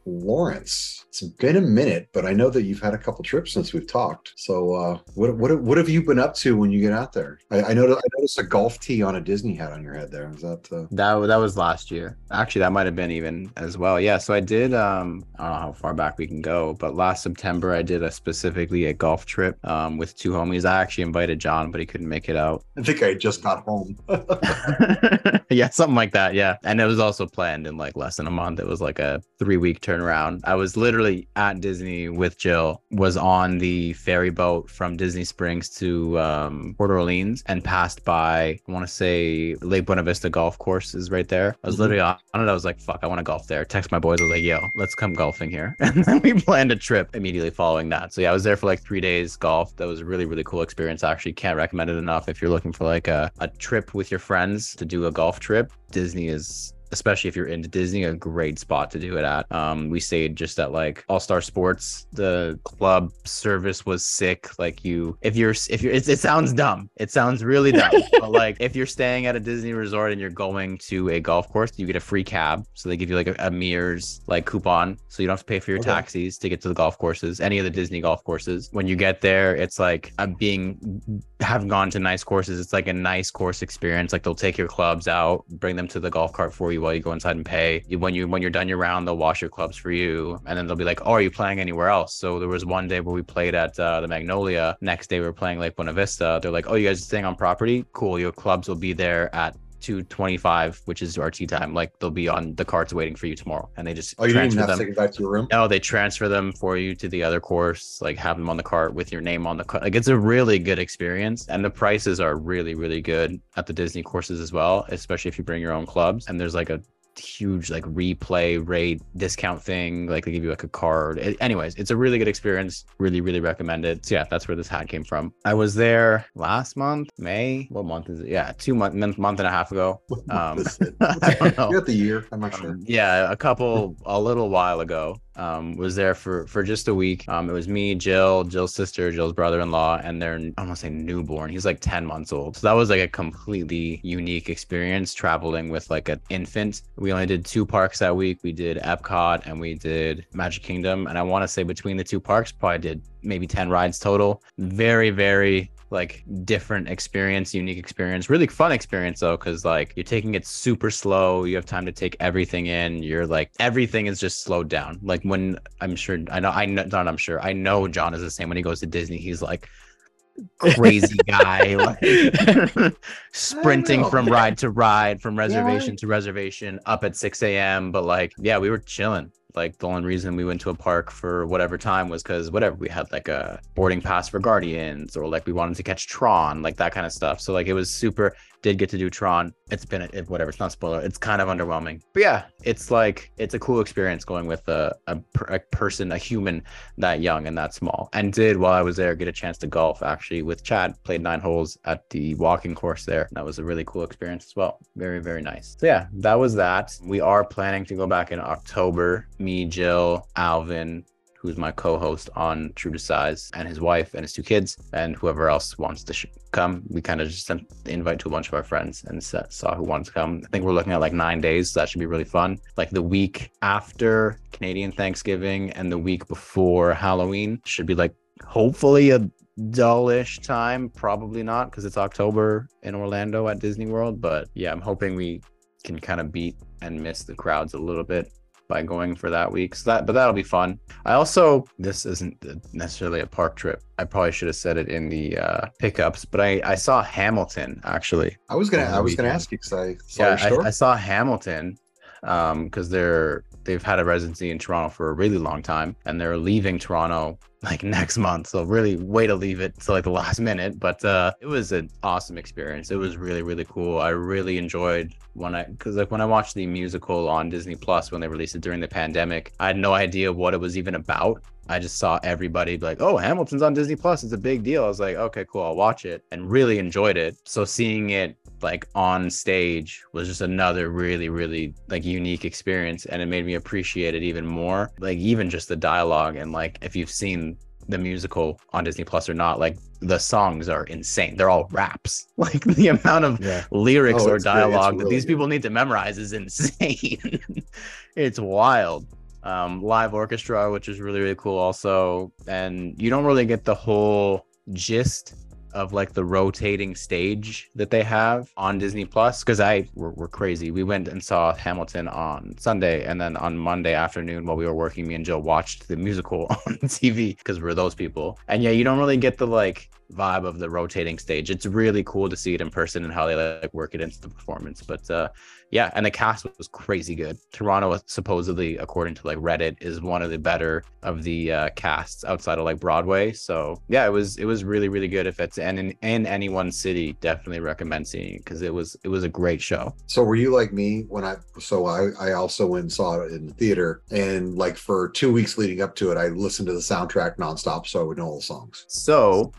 Lawrence, it's been a minute, but I know that you've had a couple trips since we've talked. So, uh, what what what have you been up to when you get out there? I, I noticed I noticed a golf tee on a Disney hat on your head. There is that. Uh, That that was last year. Actually, that might have been even as well. Yeah. So I did. Um, I don't know how far back we can go, but last September I did a specifically a golf trip um, with two homies. I actually invited John, but he couldn't make it out. I think I just got home. [laughs] yeah, something like that. Yeah. And it was also planned in like less than a month. It was like a three week turnaround. I was literally at Disney with Jill, was on the ferry boat from Disney Springs to um, Port Orleans and passed by, I want to say Lake Buena Vista Golf Course is right there. I was Mhm. literally on it. I was like, fuck, I want to golf there. Text my boys. I was like, yo, let's come golfing here. [laughs] And then we planned a trip immediately following that. So yeah, I was there for like three days golf. That was a really, really cool experience. I actually can't recommend it enough if you're looking for like a, a trip with your friends to do a golf trip. Disney is especially if you're into Disney, a great spot to do it at. Um, we stayed just at like All Star Sports. The club service was sick. Like you, if you're, if you're, it, it sounds dumb. It sounds really dumb. [laughs] but like if you're staying at a Disney resort and you're going to a golf course, you get a free cab. So they give you like a, a Mears like coupon, so you don't have to pay for your Okay. taxis to get to the golf courses. Any of the Disney golf courses. When you get there, it's like I'm being having gone to nice courses. It's like a nice course experience. Like they'll take your clubs out, bring them to the golf cart for you while you go inside and pay. When you when you're done your round, they'll wash your clubs for you, and then they'll be like, "Oh, are you playing anywhere else?" So there was one day where we played at uh, the Magnolia. Next day we were playing Lake Buena Vista. They're like, "Oh, you guys are staying on property? Cool. Your clubs will be there at." 225, which is our tee time. Like they'll be on the carts waiting for you tomorrow, and they just Oh, you didn't have to them. take it back to your room. No, they transfer them for you to the other course, like have them on the cart with your name on the cart. Like it's a really good experience. And the prices are really, really good at the Disney courses as well, especially if you bring your own clubs. And there's like a huge like replay rate discount thing. Like they give you like a card. It- anyways, it's a really good experience. Really, really recommend it. So yeah, that's where this hat came from. I was there last month, May. What month is it? Yeah, two month month, month and a half ago. [laughs] Um, [laughs] I don't know. You got the year. I'm not sure. Um, yeah, a couple, a little while ago. Um, was there for for just a week. Um, it was me, Jill, Jill's sister, Jill's brother-in-law, and their I want to say newborn. He's like ten months old. So that was like a completely unique experience traveling with like an infant. We only did two parks that week. We did Epcot and we did Magic Kingdom. And I want to say between the two parks, probably did maybe ten rides total. Very, very like different experience, unique experience, really fun experience though, because like you're taking it super slow. You have time to take everything in. You're like everything is just slowed down. Like when I'm sure I know I know not I'm sure I know John is the same when he goes to Disney. He's like crazy [laughs] guy, like [laughs] sprinting from ride to ride, from reservation to reservation, up at 6 a.m. But like, yeah, we were chilling. Like the only reason we went to a park for whatever time was because whatever we had like a boarding pass for Guardians or like we wanted to catch Tron, like that kind of stuff. So like it was super. Did get to do Tron. It's been a, it, whatever. It's not spoiler. It's kind of underwhelming, but yeah, it's like it's a cool experience going with a a, a person, a human that young and that small. And did while I was there get a chance to golf actually with Chad. Played nine holes at the walking course there. That was a really cool experience as well. Very very nice. So yeah, that was that. We are planning to go back in October. Me, Jill, Alvin, who's my co-host on True to Size, and his wife and his two kids, and whoever else wants to sh- come. We kind of just sent the invite to a bunch of our friends and sa- saw who wanted to come. I think we're looking at like nine days, so that should be really fun. Like the week after Canadian Thanksgiving and the week before Halloween should be like hopefully a dullish time. Probably not because it's October in Orlando at Disney World, but yeah, I'm hoping we can kind of beat and miss the crowds a little bit by going for that week. So that, but that'll be fun. I also, this isn't necessarily a park trip. I probably should have said it in the uh, pickups, but I, I saw Hamilton actually. I was gonna I was gonna ask you because I saw Yeah. I, I saw Hamilton um because they're they've had a residency in Toronto for a really long time and they're leaving Toronto like [laughs] next month. So really way to leave it to like the last minute. But uh it was an awesome experience. It was really, really cool. I really enjoyed when I because like when I watched the musical on Disney Plus when they released it during the pandemic, I had no idea what it was even about. I just saw everybody like, "Oh, Hamilton's on Disney Plus. It's a big deal." I was like, "Okay, cool. I'll watch it," and really enjoyed it. So seeing it like on stage was just another really, really like unique experience, and it made me appreciate it even more. Like even just the dialogue and like if you've seen the musical on Disney Plus or not, like the songs are insane. They're all raps. [laughs] Like the amount of Yeah. lyrics Oh, or it's great. It's dialogue that really these good. people need to memorize is insane. [laughs] it's wild. Um, live orchestra, which is really, really cool also. And you don't really get the whole gist of like the rotating stage that they have on Disney Plus because I we're, crazy. We went and saw Hamilton on Sunday, and then on Monday afternoon while we were working, me and Jill watched the musical [laughs] on TV because we're those people. And yeah, you don't really get the like vibe of the rotating stage. It's really cool to see it in person and how they like work it into the performance. But uh yeah, and the cast was crazy good. Toronto supposedly, according to like Reddit, is one of the better of the uh, casts outside of like Broadway. So yeah, it was it was really really good. If it's in in any one city, definitely recommend seeing it because it was it was a great show. So were you like me when I so I I also went and saw it in the theater and like for two weeks leading up to it I listened to the soundtrack nonstop so I would know all the songs. So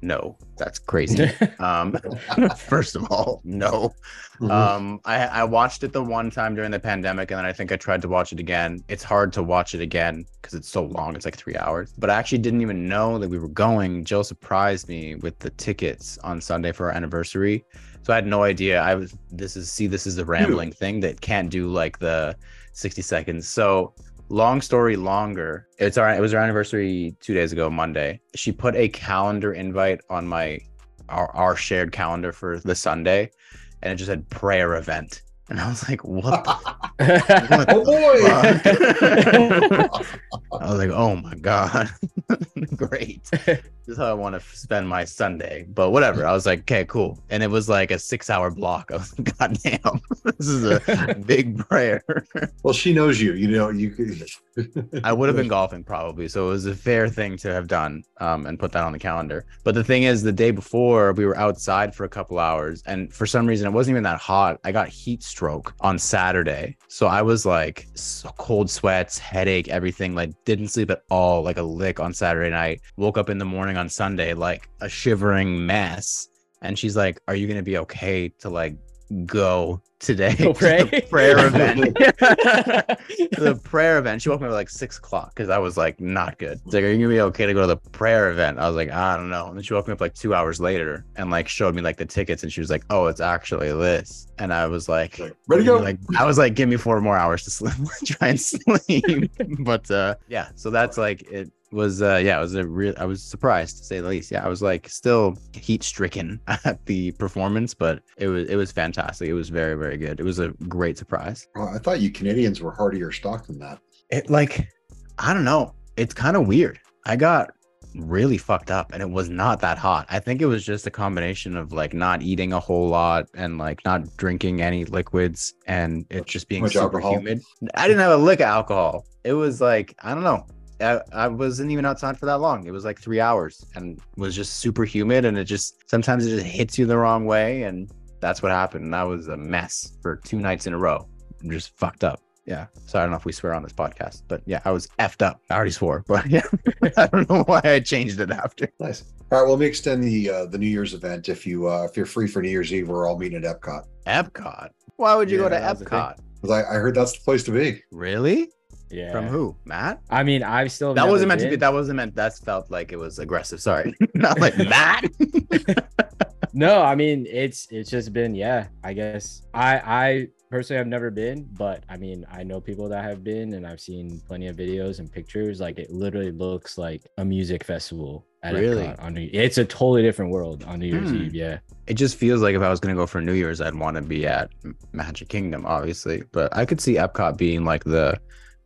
no, that's crazy. [laughs] um, [laughs] first of all, no. Mhm. Um, I I watched it the one time during the pandemic, and then I think I tried to watch it again. It's hard to watch it again because it's so long. It's like three hours. But I actually didn't even know that we were going. Jill surprised me with the tickets on Sunday for our anniversary. So I had no idea. I was this is see this is the rambling thing that can't do like the 60 seconds. So long story longer. It's our it was our anniversary two days ago, Monday. She put a calendar invite on my our, our shared calendar for the Sunday and it just said prayer event. And I was like, what the [laughs] Oh boy! I was like, oh my god, [laughs] great. This is how I want to spend my Sunday. But whatever. I was like, okay, cool. And it was like a six-hour block. I was like, [laughs] god damn, this is a big prayer. well, she knows you. You know, you could. I would have been golfing probably, so it was a fair thing to have done um, and put that on the calendar. But the thing is, the day before we were outside for a couple hours, and for some reason it wasn't even that hot. I got heat stroke on Saturday, so I was like so cold sweats, headache, everything. Like didn't sleep at all, like a lick on Saturday night. Woke up in the morning on Sunday like a shivering mess. And she's like, "Are you gonna be okay to like go today Go [laughs] to pray? the prayer [laughs] event?" [laughs] the prayer event. She woke me up at like six o'clock because I was like not good. It's like, are you gonna be okay to go to the prayer event? I was like, I don't know. And then she woke me up like two hours later and like showed me like the tickets, and she was like, Oh, it's actually this. And I was like, Like, ready to go. Like I was like, give me four more hours to sleep, try and sleep. but uh, yeah, so that's like it was. Uh, yeah, it was a real. I was surprised to say the least. Yeah, I was like still heat stricken [laughs] at the performance, but it was it was fantastic. It was very very good. It was a great surprise I thought you Canadians were hardier stock than that. it like i don't know it's kind of weird i got really fucked up and it was not that hot i think it was just a combination of like not eating a whole lot and like not drinking any liquids and it just being much super alcohol? humid i didn't have a lick of alcohol it was like i don't know I, I wasn't even outside for that long it was like three hours and was just super humid and it just sometimes it just hits you the wrong way and that's what happened and that was a mess for two nights in a row I'm just fucked up yeah. So I don't know if we swear on this podcast, but yeah, I was effed up. I already swore, but [laughs] yeah, I don't know why I changed it after. Nice. All right. Well, let me extend the uh, the New Year's event. If you uh, if you're free for New Year's Eve, we're all meeting at Epcot. Epcot. Why would you go to Epcot? was the thing. Epcot? 'Cause I, I heard that's the place to be. Really? Yeah. From who? Matt? I mean, I've still That wasn't meant to be. That wasn't meant. That felt like it was aggressive. Sorry, [laughs] not like Matt. [laughs] [laughs] no i mean it's it's just been yeah i guess i i personally have never been but i mean i know people that have been and i've seen plenty of videos and pictures like it literally looks like a music festival at Really? Epcot on New, it's a totally different world on new year's Hmm. eve yeah it just feels like if I was gonna go for New Year's, I'd want to be at Magic Kingdom, obviously. But I could see Epcot being like the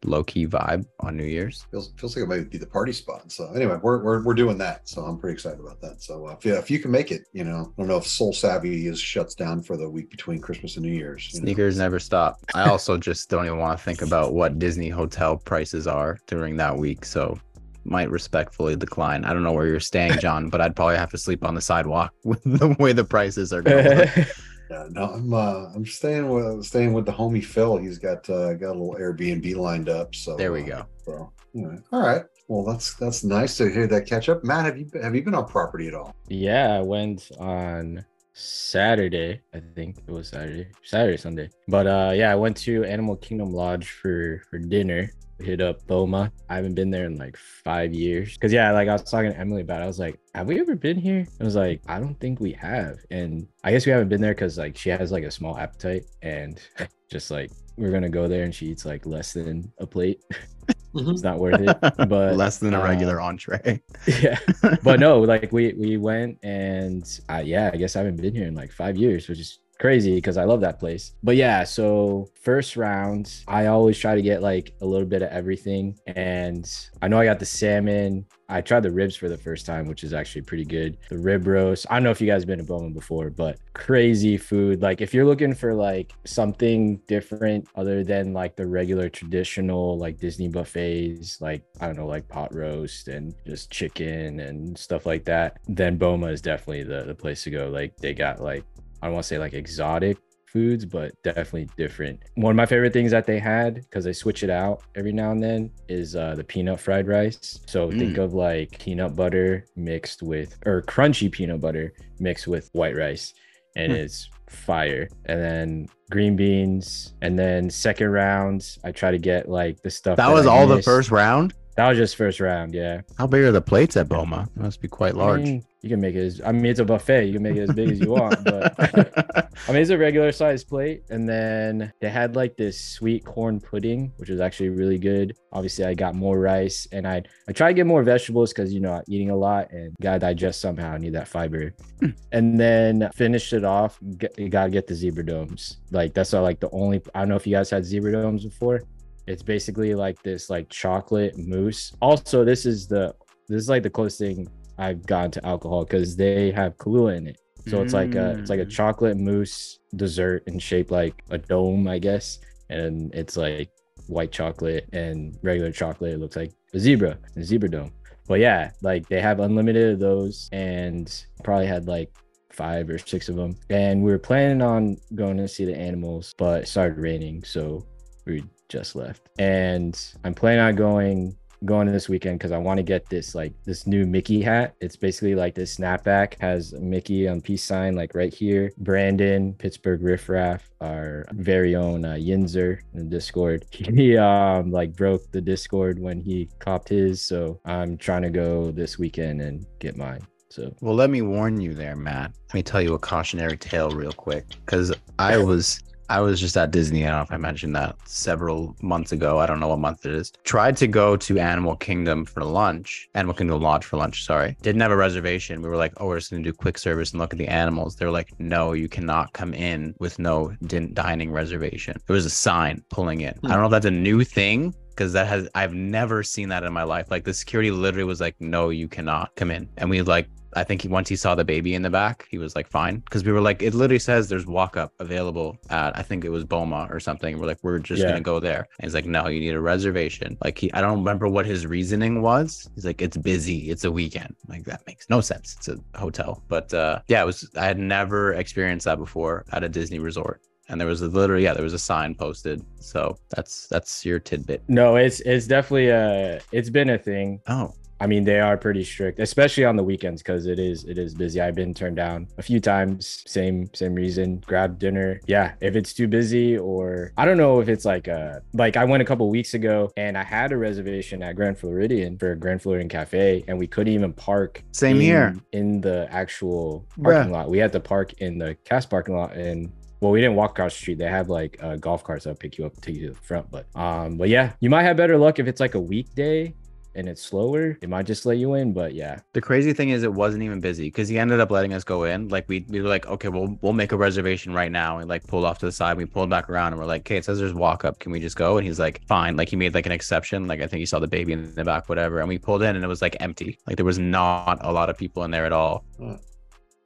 low key vibe on New Year's. Feels feels like it might be the party spot. So anyway, we're we're, we're doing that. So I'm pretty excited about that. So uh, if, you, if you can make it, you know, I don't know if Sole Savy is shuts down for the week between Christmas and New Year's. you know. Sneakers never stop. I also just don't even want to think about what Disney hotel prices are during that week. So might respectfully decline. I don't know where you're staying, [laughs] John, but I'd probably have to sleep on the sidewalk [laughs] with the way the prices are going. [laughs] Yeah, no, I'm uh, I'm staying with staying with the homie Phil. He's got uh, got a little Airbnb lined up. So There we uh, go. So anyway, all right. Well, that's that's nice to hear that catch up. Matt, have you have you been on property at all? yeah i went on saturday i think it was saturday saturday sunday but uh yeah i went to animal kingdom lodge for for dinner hit up Boma. I haven't been there in like five years. Cause yeah, like I was talking to Emily about it. I was like, have we ever been here? I was like, I don't think we have. And I guess we haven't been there because like she has like a small appetite and [laughs] just like we're gonna go there and she eats like less than a plate. [laughs] it's not worth it. [laughs] But less than a uh, regular entree. yeah. But no, like we we went and uh, yeah, I guess I haven't been here in like five years, which is crazy because I love that place. But yeah, so first round, I always try to get like a little bit of everything. And I know I got the salmon. I tried the ribs for the first time, which is actually pretty good. The rib roast. I don't know if you guys have been to Boma before, but crazy food. Like if you're looking for like something different other than like the regular traditional like Disney buffets, like I don't know, like pot roast and just chicken and stuff like that, then Boma is definitely the, the place to go. Like they got like I don't want to say like exotic foods, but definitely different. One of my favorite things that they had, because they switch it out every now and then, is uh, the peanut fried rice. So think of like peanut butter mixed with, or crunchy peanut butter mixed with white rice. And Hmm. it's fire. And then green beans. And then second round, I try to get like the stuff That I was all the first round. That was just first round. Yeah. How big are the plates at Boma? It must be quite large. I mean, you can make it as I mean it's a buffet. You can make it as big as you want, but [laughs] I mean it's a regular size plate. And then they had like this sweet corn pudding, which was actually really good. Obviously, I got more rice and I I try to get more vegetables because you know I'm eating a lot and gotta digest somehow. I need that fiber. Hmm. and then finished it off. Get, you gotta get the zebra domes. Like that's all, like the only. I don't know if you guys had zebra domes before. It's basically like this like chocolate mousse. Also, this is the this is like the closest thing I've gotten to alcohol because they have Kahlua in it. So it's like a it's like a Mm. chocolate mousse dessert and shaped like a dome, I guess. And it's like white chocolate and regular chocolate. It looks like a zebra, a zebra dome. But yeah, like they have unlimited of those and probably had like five or six of them. And we were planning on going to see the animals, but it started raining, so we just left. And I'm planning on going going this weekend because I want to get this like this new Mickey hat. It's basically like this snapback has Mickey on peace sign like right here. Brandon, Pittsburgh riffraff, our very own uh, Yinzer in the Discord. [laughs] He um like broke the Discord when he copped his, so I'm trying to go this weekend and get mine. So Well, let me warn you there, Matt. Let me tell you a cautionary tale real quick. Because I was I was just at Disney. I don't know if I mentioned that several months ago. I don't know what month it is. Tried to go to Animal Kingdom for lunch, Animal Kingdom Lodge for lunch, sorry. Didn't have a reservation. We were like, oh, we're just gonna do quick service and look at the animals. They're like, no, you cannot come in with no din- dining reservation. There was a sign pulling in. I hmm. don't know if that's a new thing because that has I've never seen that in my life. Like the security literally was like, "No, you cannot come in." And we like, I think he once he saw the baby in the back, he was like, "Fine," because we were like, it literally says there's walk up available at I think it was Boma or something. We're like, we're just Yeah. gonna go there. And he's like, "No, you need a reservation." Like he, I don't remember what his reasoning was. He's like, "It's busy. It's a weekend." Like that makes no sense. It's a hotel, but uh, yeah, it was. I had never experienced that before at a Disney resort and there was a literally yeah there was a sign posted so that's that's your tidbit no, it's it's definitely a it's been a thing. oh I mean, they are pretty strict, especially on the weekends because it is it is busy. I've been turned down a few times. Same same reason. Grab dinner. Yeah, if it's too busy, or I don't know if it's like a like I went a couple weeks ago and I had a reservation at Grand Floridian for Grand Floridian Cafe, and we couldn't even park. Same in- here. in the actual parking lot. We had to park in the cast parking lot and. Well, we didn't walk across the street. They have like uh, golf carts that'll pick you up, take you to the front. But um, but yeah, you might have better luck if it's like a weekday and it's slower, it might just let you in. But yeah, the crazy thing is it wasn't even busy because he ended up letting us go in. Like we, we were like okay we'll we'll make a reservation right now and like pulled off to the side. We pulled back around and we're like okay it says there's walk up. Can we just go? And he's like fine. Like he made like an exception. Like i think he saw the baby in the back whatever. And we pulled in and it was like empty. Like there was not a lot of people in there at all. All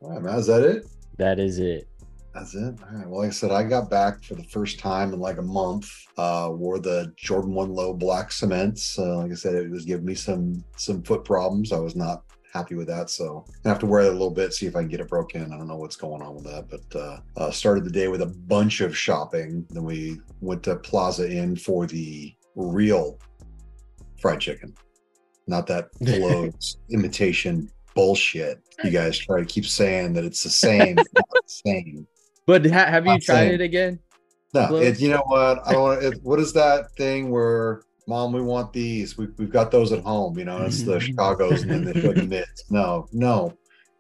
right, Matt, is that it? that is it. That's it. All right. Well, like I said, I got back for the first time in like a month. Uh, wore the Jordan One Low black cements. Uh, like I said, it was giving me some some foot problems. I was not happy with that, so I have to wear it a little bit, see if I can get it broken. I don't know what's going on with that, but uh, uh, started the day with a bunch of shopping. Then we went to Plaza Inn for the real fried chicken, not that Flo's [laughs] imitation bullshit. You guys try to keep saying that it's the same. It's not the same. But ha- have you Not tried saying. it again? No, Close. it, you know [laughs] what? I don't want. It, what is that thing where, mom, we want these. We, we've got those at home. You know, it's the Chicago's and then they show the mids. No, no,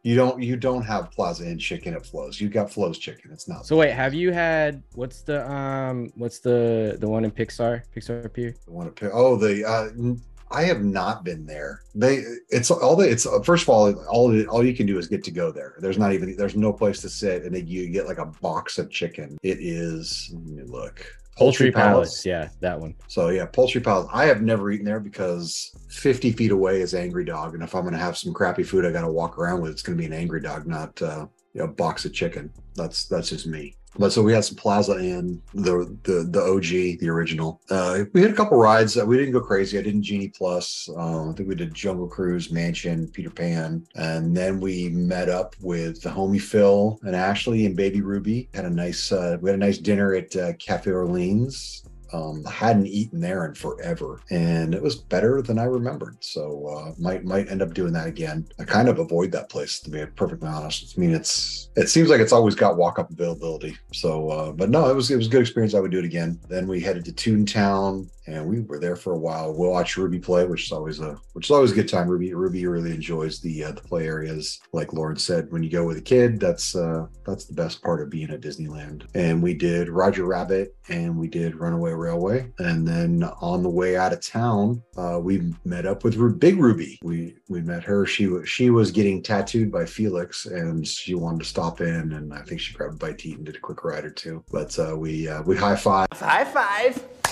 you don't. You don't have Plaza Inn chicken at Flo's. You got Flo's chicken. It's not. So wait, have you had what's the um what's the the one in Pixar Pixar Pier? I want to pick. Oh, the. Uh, n- I have not been there. They. It's all the. It's first of all, all it- all you can do is get to go there. There's not even. There's no place to sit, and then you get like a box of chicken. It is. Let me look. Poultry Palace. Yeah, that one. So yeah, Poultry Palace. I have never eaten there because 50 feet away is Angry Dog, and if I'm gonna have some crappy food, I gotta walk around with. It's gonna be an Angry Dog, not uh, you know, a box of chicken. That's that's just me. But so we had some Plaza Inn, the the the OG, the original. Uh, we had a couple rides. Uh, we didn't go crazy. I didn't Genie Plus. Um, I think we did Jungle Cruise, Mansion, Peter Pan, and then we met up with the homie Phil and Ashley and Baby Ruby. Had a nice uh, we had a nice dinner at uh, Cafe Orleans Um, hadn't eaten there in forever, and it was better than I remembered. So uh, might might end up doing that again. I kind of avoid that place to be perfectly honest. I mean, it's it seems like it's always got walk up availability. So, uh, but no, it was it was a good experience. I would do it again. Then we headed to Toontown, and we were there for a while. We'll watch Ruby play, which is always a which is always a good time. Ruby Ruby really enjoys the uh, the play areas. Like Lauren said, when you go with a kid, that's uh, that's the best part of being at Disneyland. And we did Roger Rabbit, and we did Runaway Railway, and then on the way out of town, uh, we met up with Big Ruby. We we met her. She was she was getting tattooed by Felix, and she wanted to stop in, and I think she grabbed a bite to eat and did a quick ride or two. But uh, we uh, we high five High five.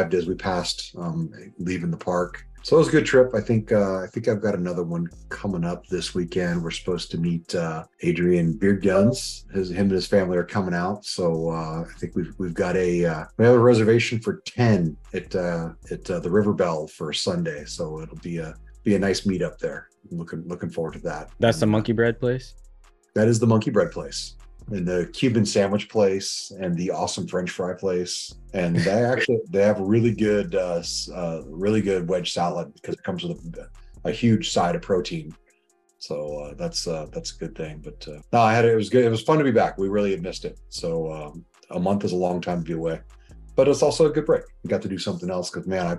As we passed um, leaving the park. So it was a good trip. I think uh, I think I've got another one coming up this weekend. We're supposed to meet uh, Adrian Beard Guns. His him and his family are coming out. So uh, I think we've we've got a uh, we have a reservation for ten at uh, at uh, the River Belle for Sunday. So it'll be a be a nice meetup there. I'm looking looking forward to that. That's the monkey bread place. that is the monkey bread place and the Cuban sandwich place and the awesome French fry place. And they [laughs] actually they have a really good uh, uh really good wedge salad because it comes with a, a huge side of protein. So uh, that's uh, that's a good thing. But uh, no, I had it. It was good. It was fun to be back. We really had missed it. So um, a month is a long time to be away, but it's also a good break. We got to do something else because man, I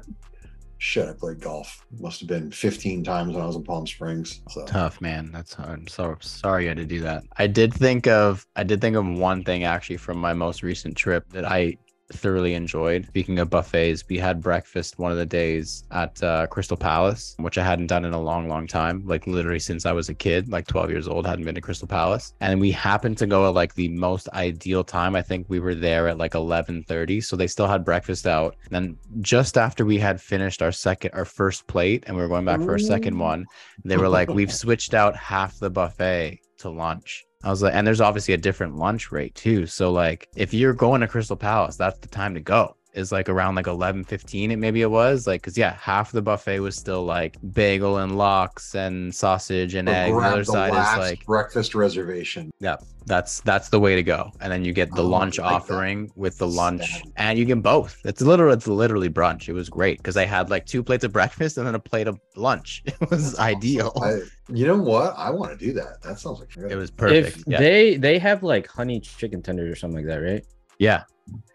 shit, I played golf. Must have been 15 times when I was in Palm Springs. So Tough man. That's I'm so sorry you had to do that. I did think of I did think of one thing actually from my most recent trip that I thoroughly enjoyed. Speaking of buffets, we had breakfast one of the days at uh, Crystal Palace, which I hadn't done in a long, long time. Like literally since I was a kid, like 12 years old, hadn't been to Crystal Palace. And we happened to go at like the most ideal time. I think we were there at like 11:30, so they still had breakfast out. And then just after we had finished our second, our first plate, and we were going back for a second one, they were like, [laughs] "We've switched out half the buffet to lunch." I was like, and there's obviously a different lunch rate too. So like, if you're going to Crystal Palace, that's the time to go. Is like around like 11, 15, it maybe it was like, cause yeah, half the buffet was still like bagel and lox and sausage and Or egg. The other the side last is like, breakfast reservation. yeah, that's that's the way to go. And then you get the Oh, lunch like that. offering with the lunch, Stab. and you get both. It's literally it's literally brunch. It was great because I had like two plates of breakfast and then a plate of lunch. [laughs] It was That's ideal. awesome. I, you know what? I want to do that. That sounds like it was perfect. If yeah. they they have like honey chicken tenders or something like that, right? yeah,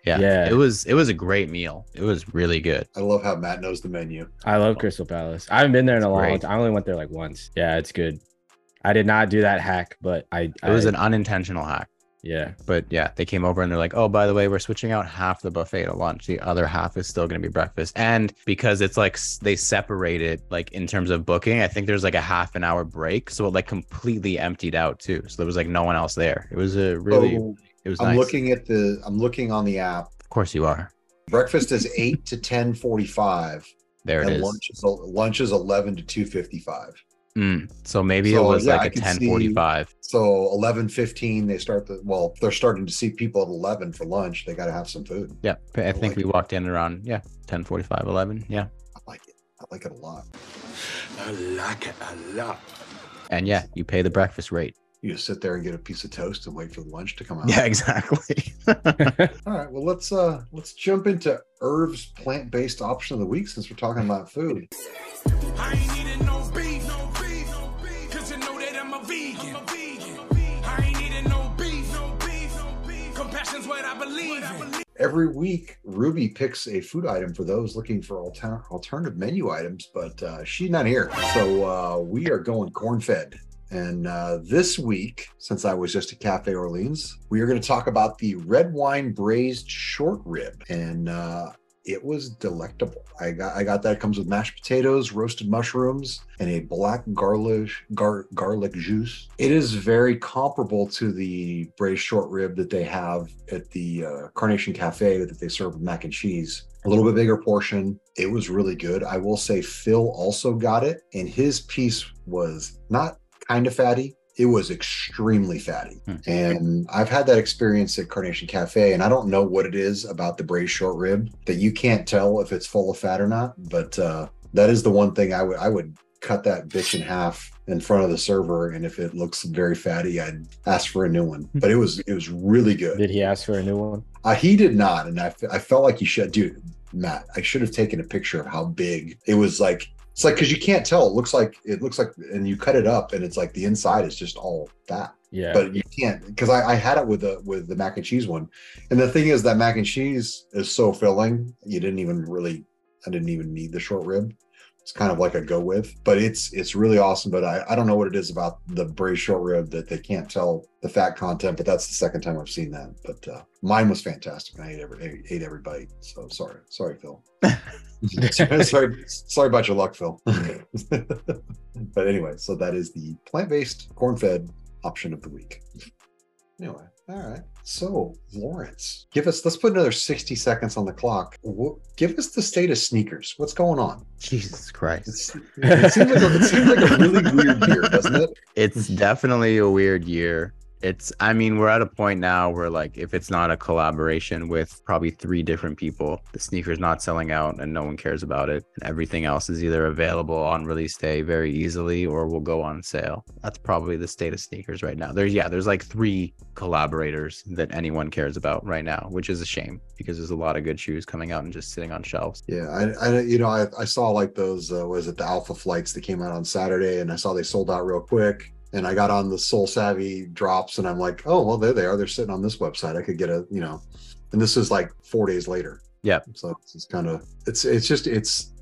yeah, Yeah. It was it was a great meal. It was really good. I love how Matt knows the menu. I love Crystal Palace. I haven't been there in a long great. time. I only went there like once. Yeah, it's good. I did not do that hack, but I. It was an unintentional hack. yeah. But yeah, they came over and they're like, oh, by the way, we're switching out half the buffet to lunch. The other half is still going to be breakfast. And because it's like they separate it, like in terms of booking, I think there's like a half an hour break. So it like completely emptied out too. So there was like no one else there. It was a really, So, it was I'm nice. looking at the. I'm looking on the app. of course you are. Breakfast is eight to ten forty-five, There it and is. lunch is lunch is eleven to two fifty-five. Mm. So maybe it was yeah, like a could ten forty five. So eleven fifteen, they start the. Well, they're starting to see people at eleven for lunch. They got to have some food. Yeah. I think like we it. walked in around, yeah, 10 11. Yeah. I like it. I like it a lot. I like it a lot. And yeah, you pay the breakfast rate. You just sit there and get a piece of toast and wait for the lunch to come [laughs] out. Yeah, exactly. [laughs] All right. Well, let's uh let's jump into Irv's plant-based option of the week since we're talking about food. I ain't eating no beef, no beef, no beef. Cause you know that I'm a vegan. I'm a vegan. I ain't eating no beef, no beef, no beef. Compassion's what I believe in. Every week, Ruby picks a food item for those looking for alter- alternative menu items, but uh, she's not here. So uh, we are going corn fed. And uh, this week, since I was just at Cafe Orleans, we are going to talk about the red wine braised short rib. And uh, it was delectable. I got I got that. It comes with mashed potatoes, roasted mushrooms, and a black garlic gar, garlic juice. It is very comparable to the braised short rib that they have at the uh, Carnation Cafe that they serve with mac and cheese. A little bit bigger portion. It was really good. I will say Phil also got it, and his piece was not kind of fatty. It was extremely fatty. Hmm. And I've had that experience at Carnation Cafe, and I don't know what it is about the braised short rib that you can't tell if it's full of fat or not. But uh, that is the one thing I would I would cut that bitch in half in front of the server, and if it looks very fatty, I'd ask for a new one. But it was it was really good. Did he ask for a new one? Uh, he did not, and I, I felt like you should, dude. Matt, I should have taken a picture of how big it was. Like it's like because you can't tell. It looks like it looks like, and you cut it up, and it's like the inside is just all fat. Yeah. But you can't because I, I had it with the with the mac and cheese one, and the thing is that mac and cheese is so filling. You didn't even really, I didn't even need the short rib. It's kind of like a go with, but it's it's really awesome. But I, I don't know what it is about the braised short rib that they can't tell the fat content. But that's the second time I've seen that. But uh, mine was fantastic. I ate every ate every bite. So sorry, sorry, Phil. [laughs] [laughs] sorry, sorry about your luck, Phil. [laughs] but anyway, so that is the plant-based corn-fed option of the week. Anyway, all right. So Lawrence, give us. Let's put another sixty seconds on the clock. Give us the state of sneakers. What's going on? Jesus Christ. It's, it seems like a, it seems like a really weird year, doesn't it? [laughs] It's definitely a weird year. It's, I mean, we're at a point now where, like, if it's not a collaboration with probably three different people, the sneaker's not selling out and no one cares about it. And everything else is either available on release day very easily or will go on sale. That's probably the state of sneakers right now. There's, yeah, there's like three collaborators that anyone cares about right now, which is a shame because there's a lot of good shoes coming out and just sitting on shelves. Yeah, I, I you know, I, I saw like those. Uh, was it the Alpha flights that came out on Saturday, and I saw they sold out real quick. And I got on the Sole Savy drops, and I'm like, oh well, there they are. They're sitting on this website. I could get a, you know, and this is like four days later. Yeah. So it's kind of it's it's just it's.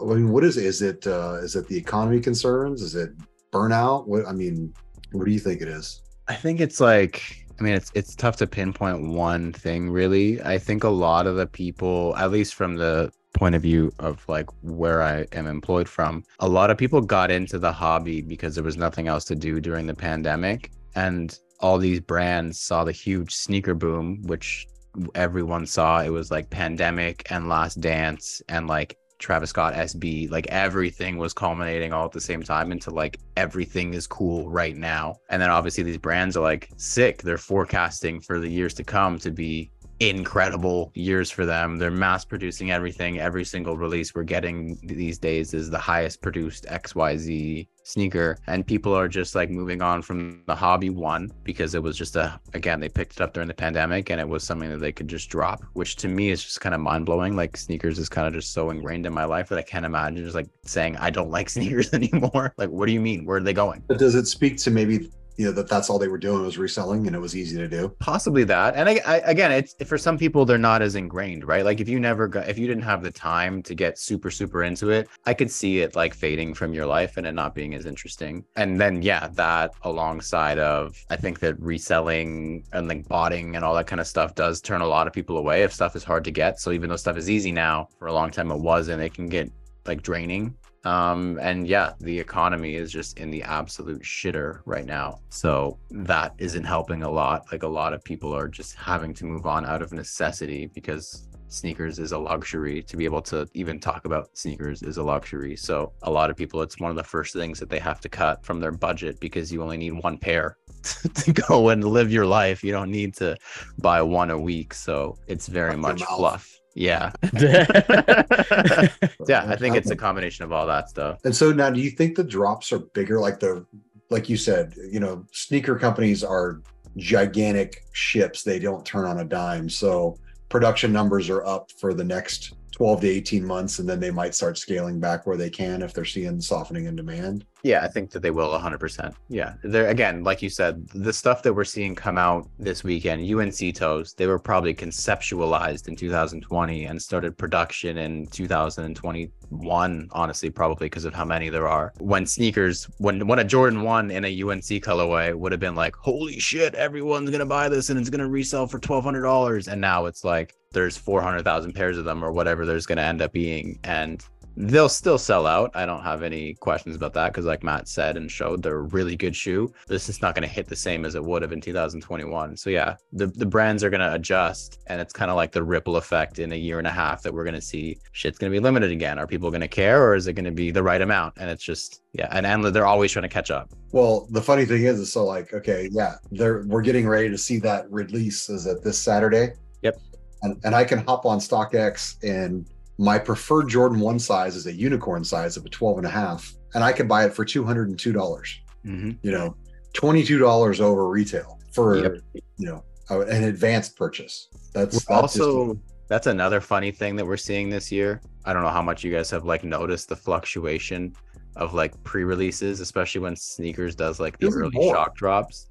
I mean, what is it? Is it uh, is it the economy concerns? Is it burnout? What I mean, what do you think it is? I think it's like I mean it's it's tough to pinpoint one thing really. I think a lot of the people, at least from the point of view of like where I am employed from, a lot of people got into the hobby because there was nothing else to do during the pandemic and all these brands saw the huge sneaker boom which everyone saw it was like pandemic and last dance and like Travis Scott SB, like everything was culminating all at the same time into like everything is cool right now. And then obviously these brands are like sick. They're forecasting for the years to come to be incredible years for them. They're mass producing everything. Every single release we're getting these days is the highest produced XYZ sneaker. And people are just like moving on from the hobby one because it was just a, again, they picked it up during the pandemic and it was something that they could just drop, which to me is just kind of mind blowing. Like sneakers is kind of just so ingrained in my life that I can't imagine just like saying, I don't like [laughs] sneakers anymore. Like, what do you mean? Where are they going? But does it speak to maybe you know that that's all they were doing was reselling and it was easy to do? possibly that. And I, I again it's for some people they're not as ingrained right? Like if you never got if you didn't have the time to get super super into it i could see it like fading from your life and it not being as interesting. And then yeah that alongside of i think that reselling and like botting and all that kind of stuff does turn a lot of people away if stuff is hard to get. So even though stuff is easy now for a long time it wasn't it can get like draining um and yeah the economy is just in the absolute shitter right now. So that isn't helping a lot. Like a lot of people are just having to move on out of necessity because sneakers is a luxury. To be able to even talk about sneakers is a luxury. So a lot of people it's one of the first things that they have to cut from their budget because you only need one pair [laughs] to go and live your life. You don't need to buy one a week. So it's very much fluff yeah [laughs] yeah i think it's a combination of all that stuff And so now, do you think the drops are bigger? Like the, like you said, you know, sneaker companies are gigantic ships. They don't turn on a dime. So production numbers are up for the next 12 to 18 months, and then they might start scaling back where they can if they're seeing softening in demand. Yeah, I think that they will 100%. Yeah. They're again, like you said, the stuff that we're seeing come out this weekend, UNC toes, they were probably conceptualized in 2020 and started production in 2021, honestly, probably because of how many there are. When sneakers, when when a Jordan 1 in a UNC colorway would have been like, "Holy shit, everyone's going to buy this and it's going to resell for $1200." And now it's like there's 400,000 pairs of them or whatever there's going to end up being and they'll still sell out. I don't have any questions about that because, like Matt said and showed, they're a really good shoe. This is not going to hit the same as it would have in 2021. So yeah, the the brands are going to adjust, and it's kind of like the ripple effect in a year and a half that we're going to see. Shit's going to be limited again. Are people going to care, or is it going to be the right amount? And it's just yeah, and and they're always trying to catch up. Well, the funny thing is, is so like, okay, yeah, they're we're getting ready to see that release. Is it this Saturday? Yep. And and I can hop on StockX and my preferred Jordan one size is a unicorn size of a 12 and a half. and I can buy it for two hundred and two dollars. Mhm. You know, twenty two dollars over retail for Yep. you know an advanced purchase. That's that's just- also that's another funny thing that we're seeing this year. I don't know how much you guys have like noticed the fluctuation of like pre-releases, especially when sneakers does like the early more. shock drops.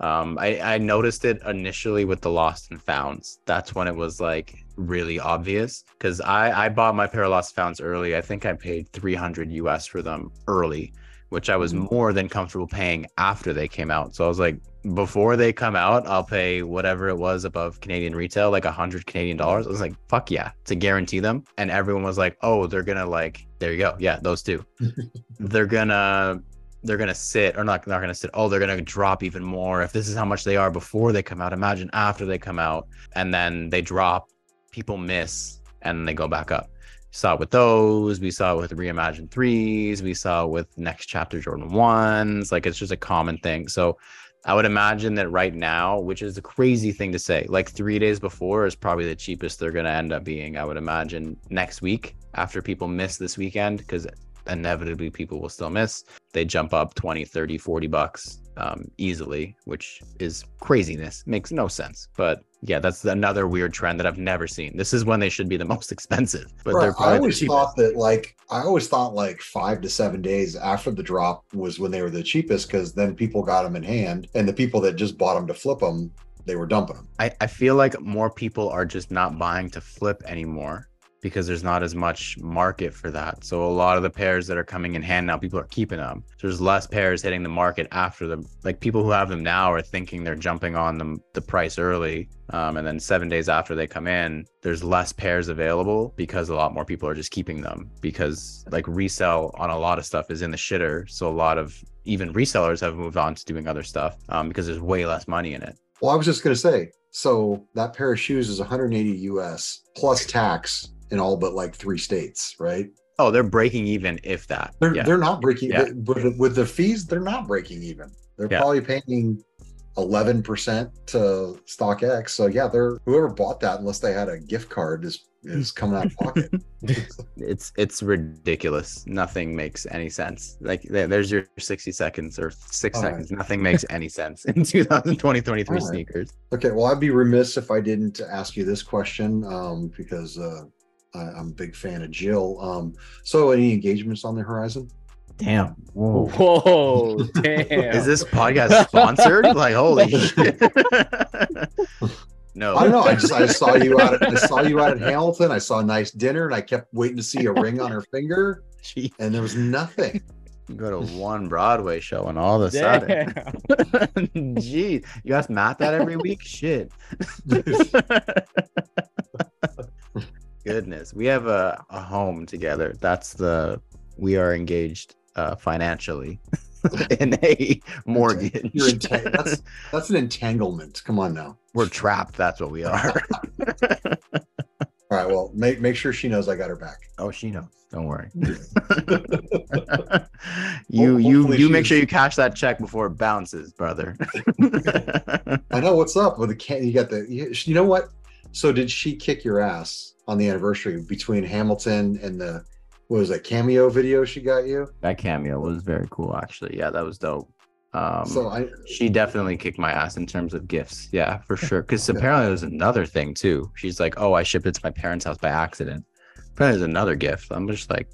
Um, I, I noticed it initially with the lost and founds. That's when it was like really obvious because I, I bought my pair of lost and founds early. I think I paid 300 US for them early, which I was Mhm. more than comfortable paying after they came out. So I was like, before they come out, I'll pay whatever it was above Canadian retail, like a hundred Canadian dollars. I was like, fuck yeah, to guarantee them. And everyone was like, oh, they're gonna like, there you go, yeah, those two. [laughs] they're gonna they're gonna sit or not not gonna sit. Oh, they're gonna drop even more. If this is how much they are before they come out, imagine after they come out, and then they drop, people miss, and they go back up. Saw it with those. We saw it with reimagined threes. We saw it with next chapter Jordan ones. Like it's just a common thing. So I would imagine that right now, which is a crazy thing to say, like three days before is probably the cheapest they're going to end up being. I would imagine next week after people miss this weekend, because inevitably people will still miss, they jump up 20, 30, 40 bucks um, easily, which is craziness. Makes no sense. But yeah, that's another weird trend that I've never seen. This is when they should be the [laughs] most expensive, but they're I probably the always thought that like I always thought like five to seven days after the drop was when they were the cheapest because then people got them in hand, and the people that just bought them to flip them, they were dumping them. I, I feel like more people are just not buying to flip anymore because there's not as much market for that. So a lot of the pairs that are coming in hand now, people are keeping them. So there's less pairs hitting the market after them. Like people who have them now are thinking they're jumping on them the price early. Um, and then seven days after they come in, there's less pairs available because a lot more people are just keeping them because like resell on a lot of stuff is in the shitter. So a lot of even resellers have moved on to doing other stuff um, because there's way less money in it. Well, I was just gonna say, so that pair of shoes is 180 US plus tax in all but like three states, right? Oh, they're breaking even if that. They're yeah. they're not breaking, Yeah. but with the fees, they're not breaking even. They're Yeah. probably paying 11 percent to StockX. So yeah, they're whoever bought that, unless they had a gift card, is is coming out of pocket. [laughs] [laughs] it's it's ridiculous. Nothing makes any sense. Like there's your 60 seconds or six All right. seconds. Nothing makes any sense in 2020 23 All right. sneakers. Okay, well, I'd be remiss if I didn't ask you this question um, because uh, I, I'm a big fan of Jill. Um, so, any engagements on the horizon? Damn. Whoa. Whoa, damn. Is this podcast sponsored? [laughs] like holy [laughs] shit. no. I don't know. I just I saw you out. At, I saw you out at Hamilton. I saw a nice dinner, and I kept waiting to see a ring on her finger, Gee, and there was nothing. you go to one Broadway show and all of a sudden. [laughs] Damn. Gee, you ask Matt that every week? Shit. Goodness. We have a, a home together. That's the we are engaged uh financially [laughs] in a mortgage. You're entang- that's that's an entanglement. Come on now. We're trapped. That's what we are. [laughs] All right. Well, make make sure she knows I got her back. oh, she knows. Don't worry. [laughs] you you you make sure you cash that check before it bounces, brother. I know what's up with the can. You got the. You know what? So did she kick your ass on the anniversary between Hamilton and the what was that cameo video she got you? that cameo was very cool, actually. Yeah, that was dope. Um, so I she definitely kicked my ass in terms of gifts. Yeah, for sure. Because Yeah. apparently there's another thing too. She's like, "Oh, I shipped it to my parents' house by accident." Apparently there's another gift. I'm just like,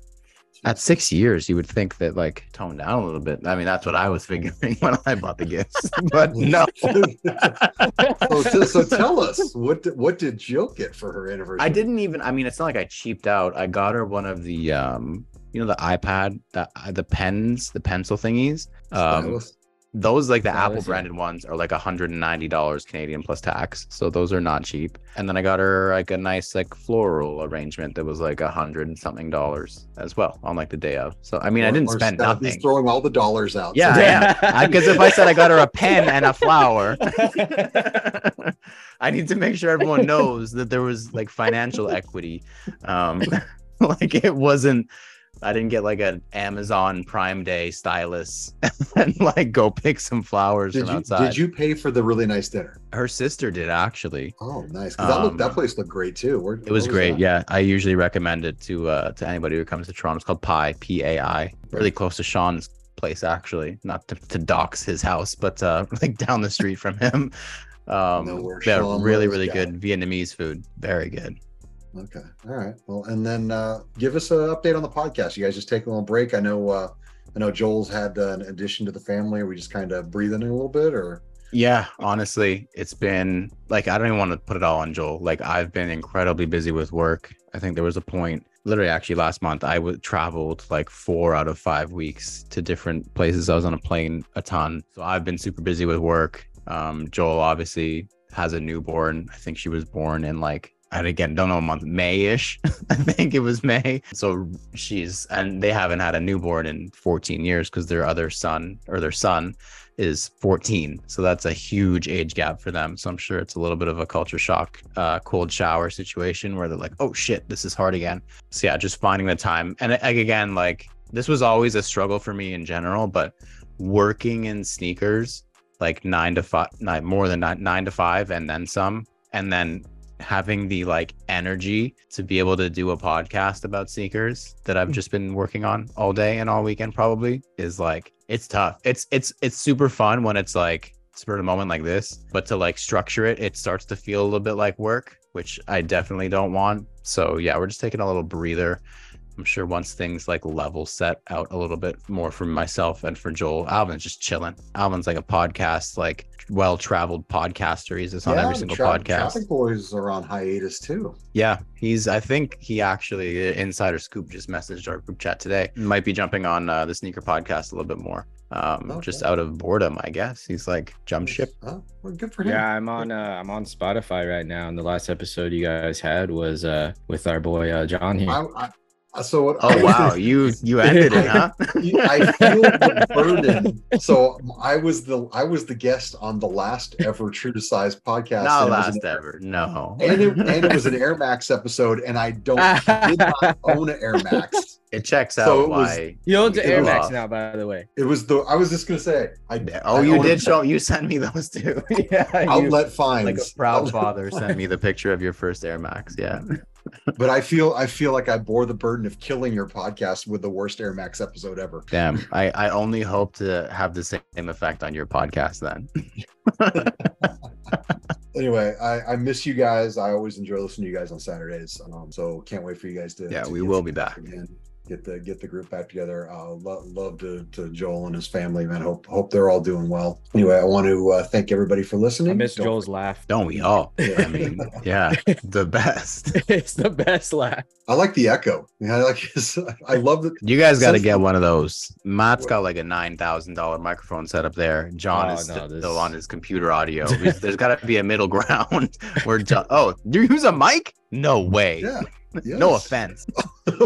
at six years, you would think that like tone down a little bit. I mean, that's what I was figuring [laughs] when I bought the gifts, [laughs] but [laughs] no. so, t- so tell us what did, what did Jill get for her anniversary? I didn't even. I mean, it's not like I cheaped out. I got her one of the, um, you know, the iPad, the the pens, the pencil thingies. Um, Stylus? Those like the Apple branded ones are like $190 Canadian plus tax. So those are not cheap. And then I got her like a nice like floral arrangement that was like a hundred and something dollars as well on like the day of. So I mean, I didn't spend Steph nothing. throwing all the dollars out. Yeah, So- yeah. [laughs] Because if I said I got her a pen and a flower, [laughs] [laughs] I need to make sure everyone knows that there was like financial equity. Um, like it wasn't I didn't get like an Amazon Prime Day stylus [laughs] and like go pick some flowers Did from you outside. did you pay for the really nice dinner? Her sister did actually. Oh, nice. 'Cause that, looked, that Um, place looked great too. Where, It was great. Yeah, I usually recommend it to uh to anybody who comes to Toronto. It's called Pi P A I. Really close to Sean's place actually. Not to, to dox his house, but uh [laughs] like down the street from him. [laughs] Um where yeah, really, really yeah. good Vietnamese food. Very good. Okay. All right. Well, and then uh, give us an update on the podcast. You guys just take a little break. I know. Uh, I know Joel's had an addition to the family. Are we just kind of breathing in a little bit, or Yeah, honestly, it's been like I don't even want to put it all on Joel. Like I've been incredibly busy with work. I think there was a point, literally actually last month, I would traveled like four out of five weeks to different places. I was on a plane a ton. So I've been super busy with work. Um, Joel obviously has a newborn. I think she was born in like and again don't know month May-ish. [laughs] I think it was May. So she's and they haven't had a newborn in 14 years because their other son or their son is 14 so that's a huge age gap for them so i'm sure it's a little bit of a culture shock uh cold shower situation where they're like oh shit this is hard again so yeah just finding the time and again like this was always a struggle for me in general but working in sneakers like nine to five nine more than nine, nine to five and then some and then having the like energy to be able to do a podcast about sneakers that I've hmm. just been working on all day and all weekend probably is like it's tough. It's it's it's super fun when it's like spur of the moment like this, but to like structure it, it starts to feel a little bit like work, which I definitely don't want. So yeah, we're just taking a little breather. I'm sure once things like level set out a little bit more for myself and for Joel, Alvin's just chilling. Alvin's like a podcast, like well traveled podcaster. He's just on every single Tra- podcast. Traffic Boys are on hiatus too. Yeah, he's. I think he actually Insider Scoop just messaged our group chat today. Might be jumping on uh, the sneaker podcast a little bit more. Um, Okay. just out of boredom, I guess. He's like jump ship. Oh, well, good for him. Yeah, I'm on uh I'm on Spotify right now, and the last episode you guys had was uh with our boy uh John here. I, I, Uh, so what? Oh wow, you you ended it, huh? [laughs] I feel the burden. So I was the I was the guest on the last ever True to Size podcast. Not and it was last an- ever. No. And it, and it was an Air Max episode, and I don't did not [laughs] own an Air Max. It checks out So it was- You own the It Air was Max off. now, by the way. It was the I was just gonna say I Oh, I you did show. You sent me those too. [laughs] yeah, you- outlet fines. like a proud Outlet father fines. sent me the picture of your first Air Max. Yeah. But I feel I feel like I bore the burden of killing your podcast with the worst Air Max episode ever. Damn. I I only hope to have the same effect on your podcast then. [laughs] Anyway, I, I miss you guys. I always enjoy listening to you guys on Saturdays. Um, so can't wait for you guys to. Yeah, to we will be back. again. Get the get the group back together. Uh, lo- love to to Joel and his family, man. Hope hope they're all doing well. Anyway, I want to uh, thank everybody for listening. I miss Don't Joel's laugh. Don't we all? Yeah. I mean, yeah, the best. [laughs] it's the best laugh. I like the echo. Yeah, I like his, I love that. You guys got to get one of those. Matt's got like a nine thousand dollar microphone set up there. John Oh, is no, still this- on his computer audio. [laughs] There's- There's got to be a middle [laughs] ground where John. Oh, you use a mic? No way. Yeah. No offense. [laughs] [laughs]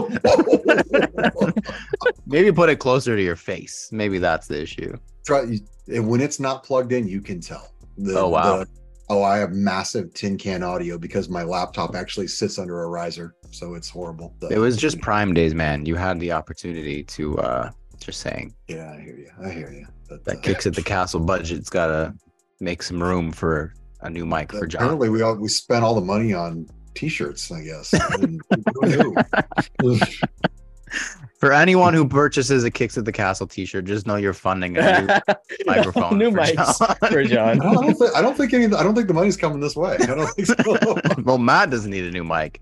Maybe put it closer to your face. Maybe that's the issue. Try and when it's not plugged in, you can tell. The- Oh, wow. the- oh, I have massive tin can audio because my laptop actually sits under a riser, so it's horrible. It was just [laughs] Prime Days, man. You had the opportunity to. uh Just saying yeah. I hear you. I hear you. But, that uh, kicks at the castle budget's got to make some room for a new mic for John. Apparently, we all we spent all the money on t-shirts. I guess. I didn't- [laughs] who knew? [laughs] For anyone who purchases a Kicks at the Castle T-shirt, just know you're funding a new [laughs] microphone. New for mics John. for I John. don't, I don't think I don't think any. I don't think the money's coming this way. I don't think so. well, Matt doesn't need a new mic.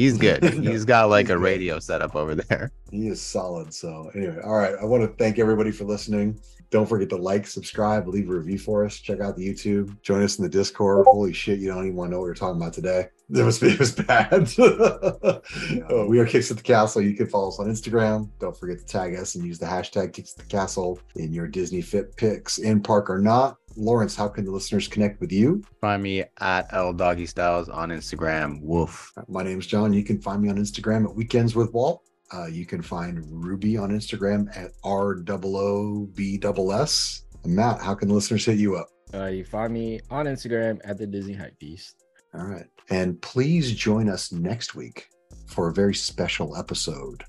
He's [laughs] good. He's got like he's a good. radio setup over there. [laughs] He is solid. So anyway, all right. I want to thank everybody for listening. Don't forget to like, subscribe, leave a review for us. Check out the YouTube. Join us in the Discord. Holy shit, you don't even want to know what we're talking about today. [laughs] It was it was bad. Uh, we are Kicks at the Castle. You can follow us on Instagram. Don't forget to tag us and use the hashtag Kicks at the Castle in your Disney Fit pics in park or not. Lawrence, how can the listeners connect with you? Find me at L Doggy Styles on Instagram. Woof. My name's John. You can find me on Instagram at Weekends with Walt. Uh, you can find Ruby on Instagram at R O O B S S. Matt, how can the listeners hit you up? Uh, you find me on Instagram at the Disney Hype Beast. All right. And please join us next week for a very special episode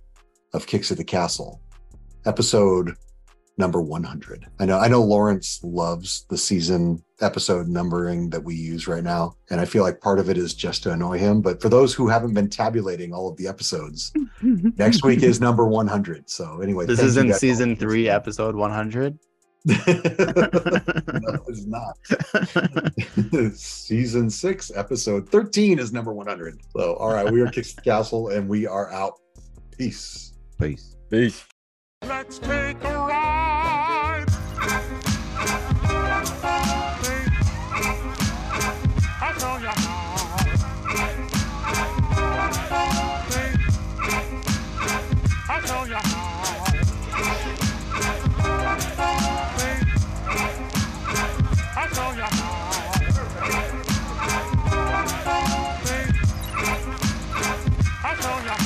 of Kicks at the Castle, episode number 100. I know I know Lawrence loves the season episode numbering that we use right now and I feel like part of it is just to annoy him, but for those who haven't been tabulating all of the episodes, [laughs] next week is number 100. So anyway, This is in guys all season three, episode 100. [laughs] [laughs] no, it's not. Season six, episode 13 is number 100. So, all right, we are Kicks the Castle and we are out. Peace. Peace. Peace. Let's take a ride. no